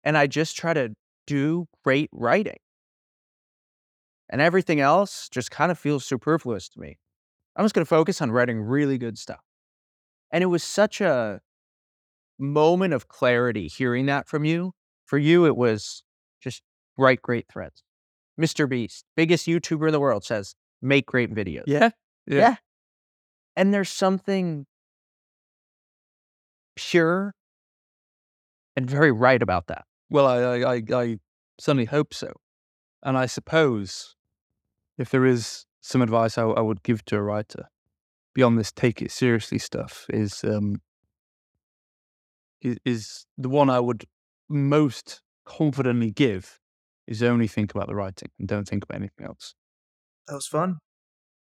and I just try to do great writing. And everything else just kind of feels superfluous to me. I'm just going to focus on writing really good stuff. And it was such a moment of clarity hearing that from you. For you, it was just write great threads. Mr. Beast, biggest YouTuber in the world, says, make great videos. Yeah. Yeah. And there's something pure and very right about that. Well, I, I, I, I certainly hope so. And I suppose if there is some advice I, I would give to a writer beyond this take it seriously stuff is um is, is the one I would most confidently give is only think about the writing and don't think about anything else. That was fun.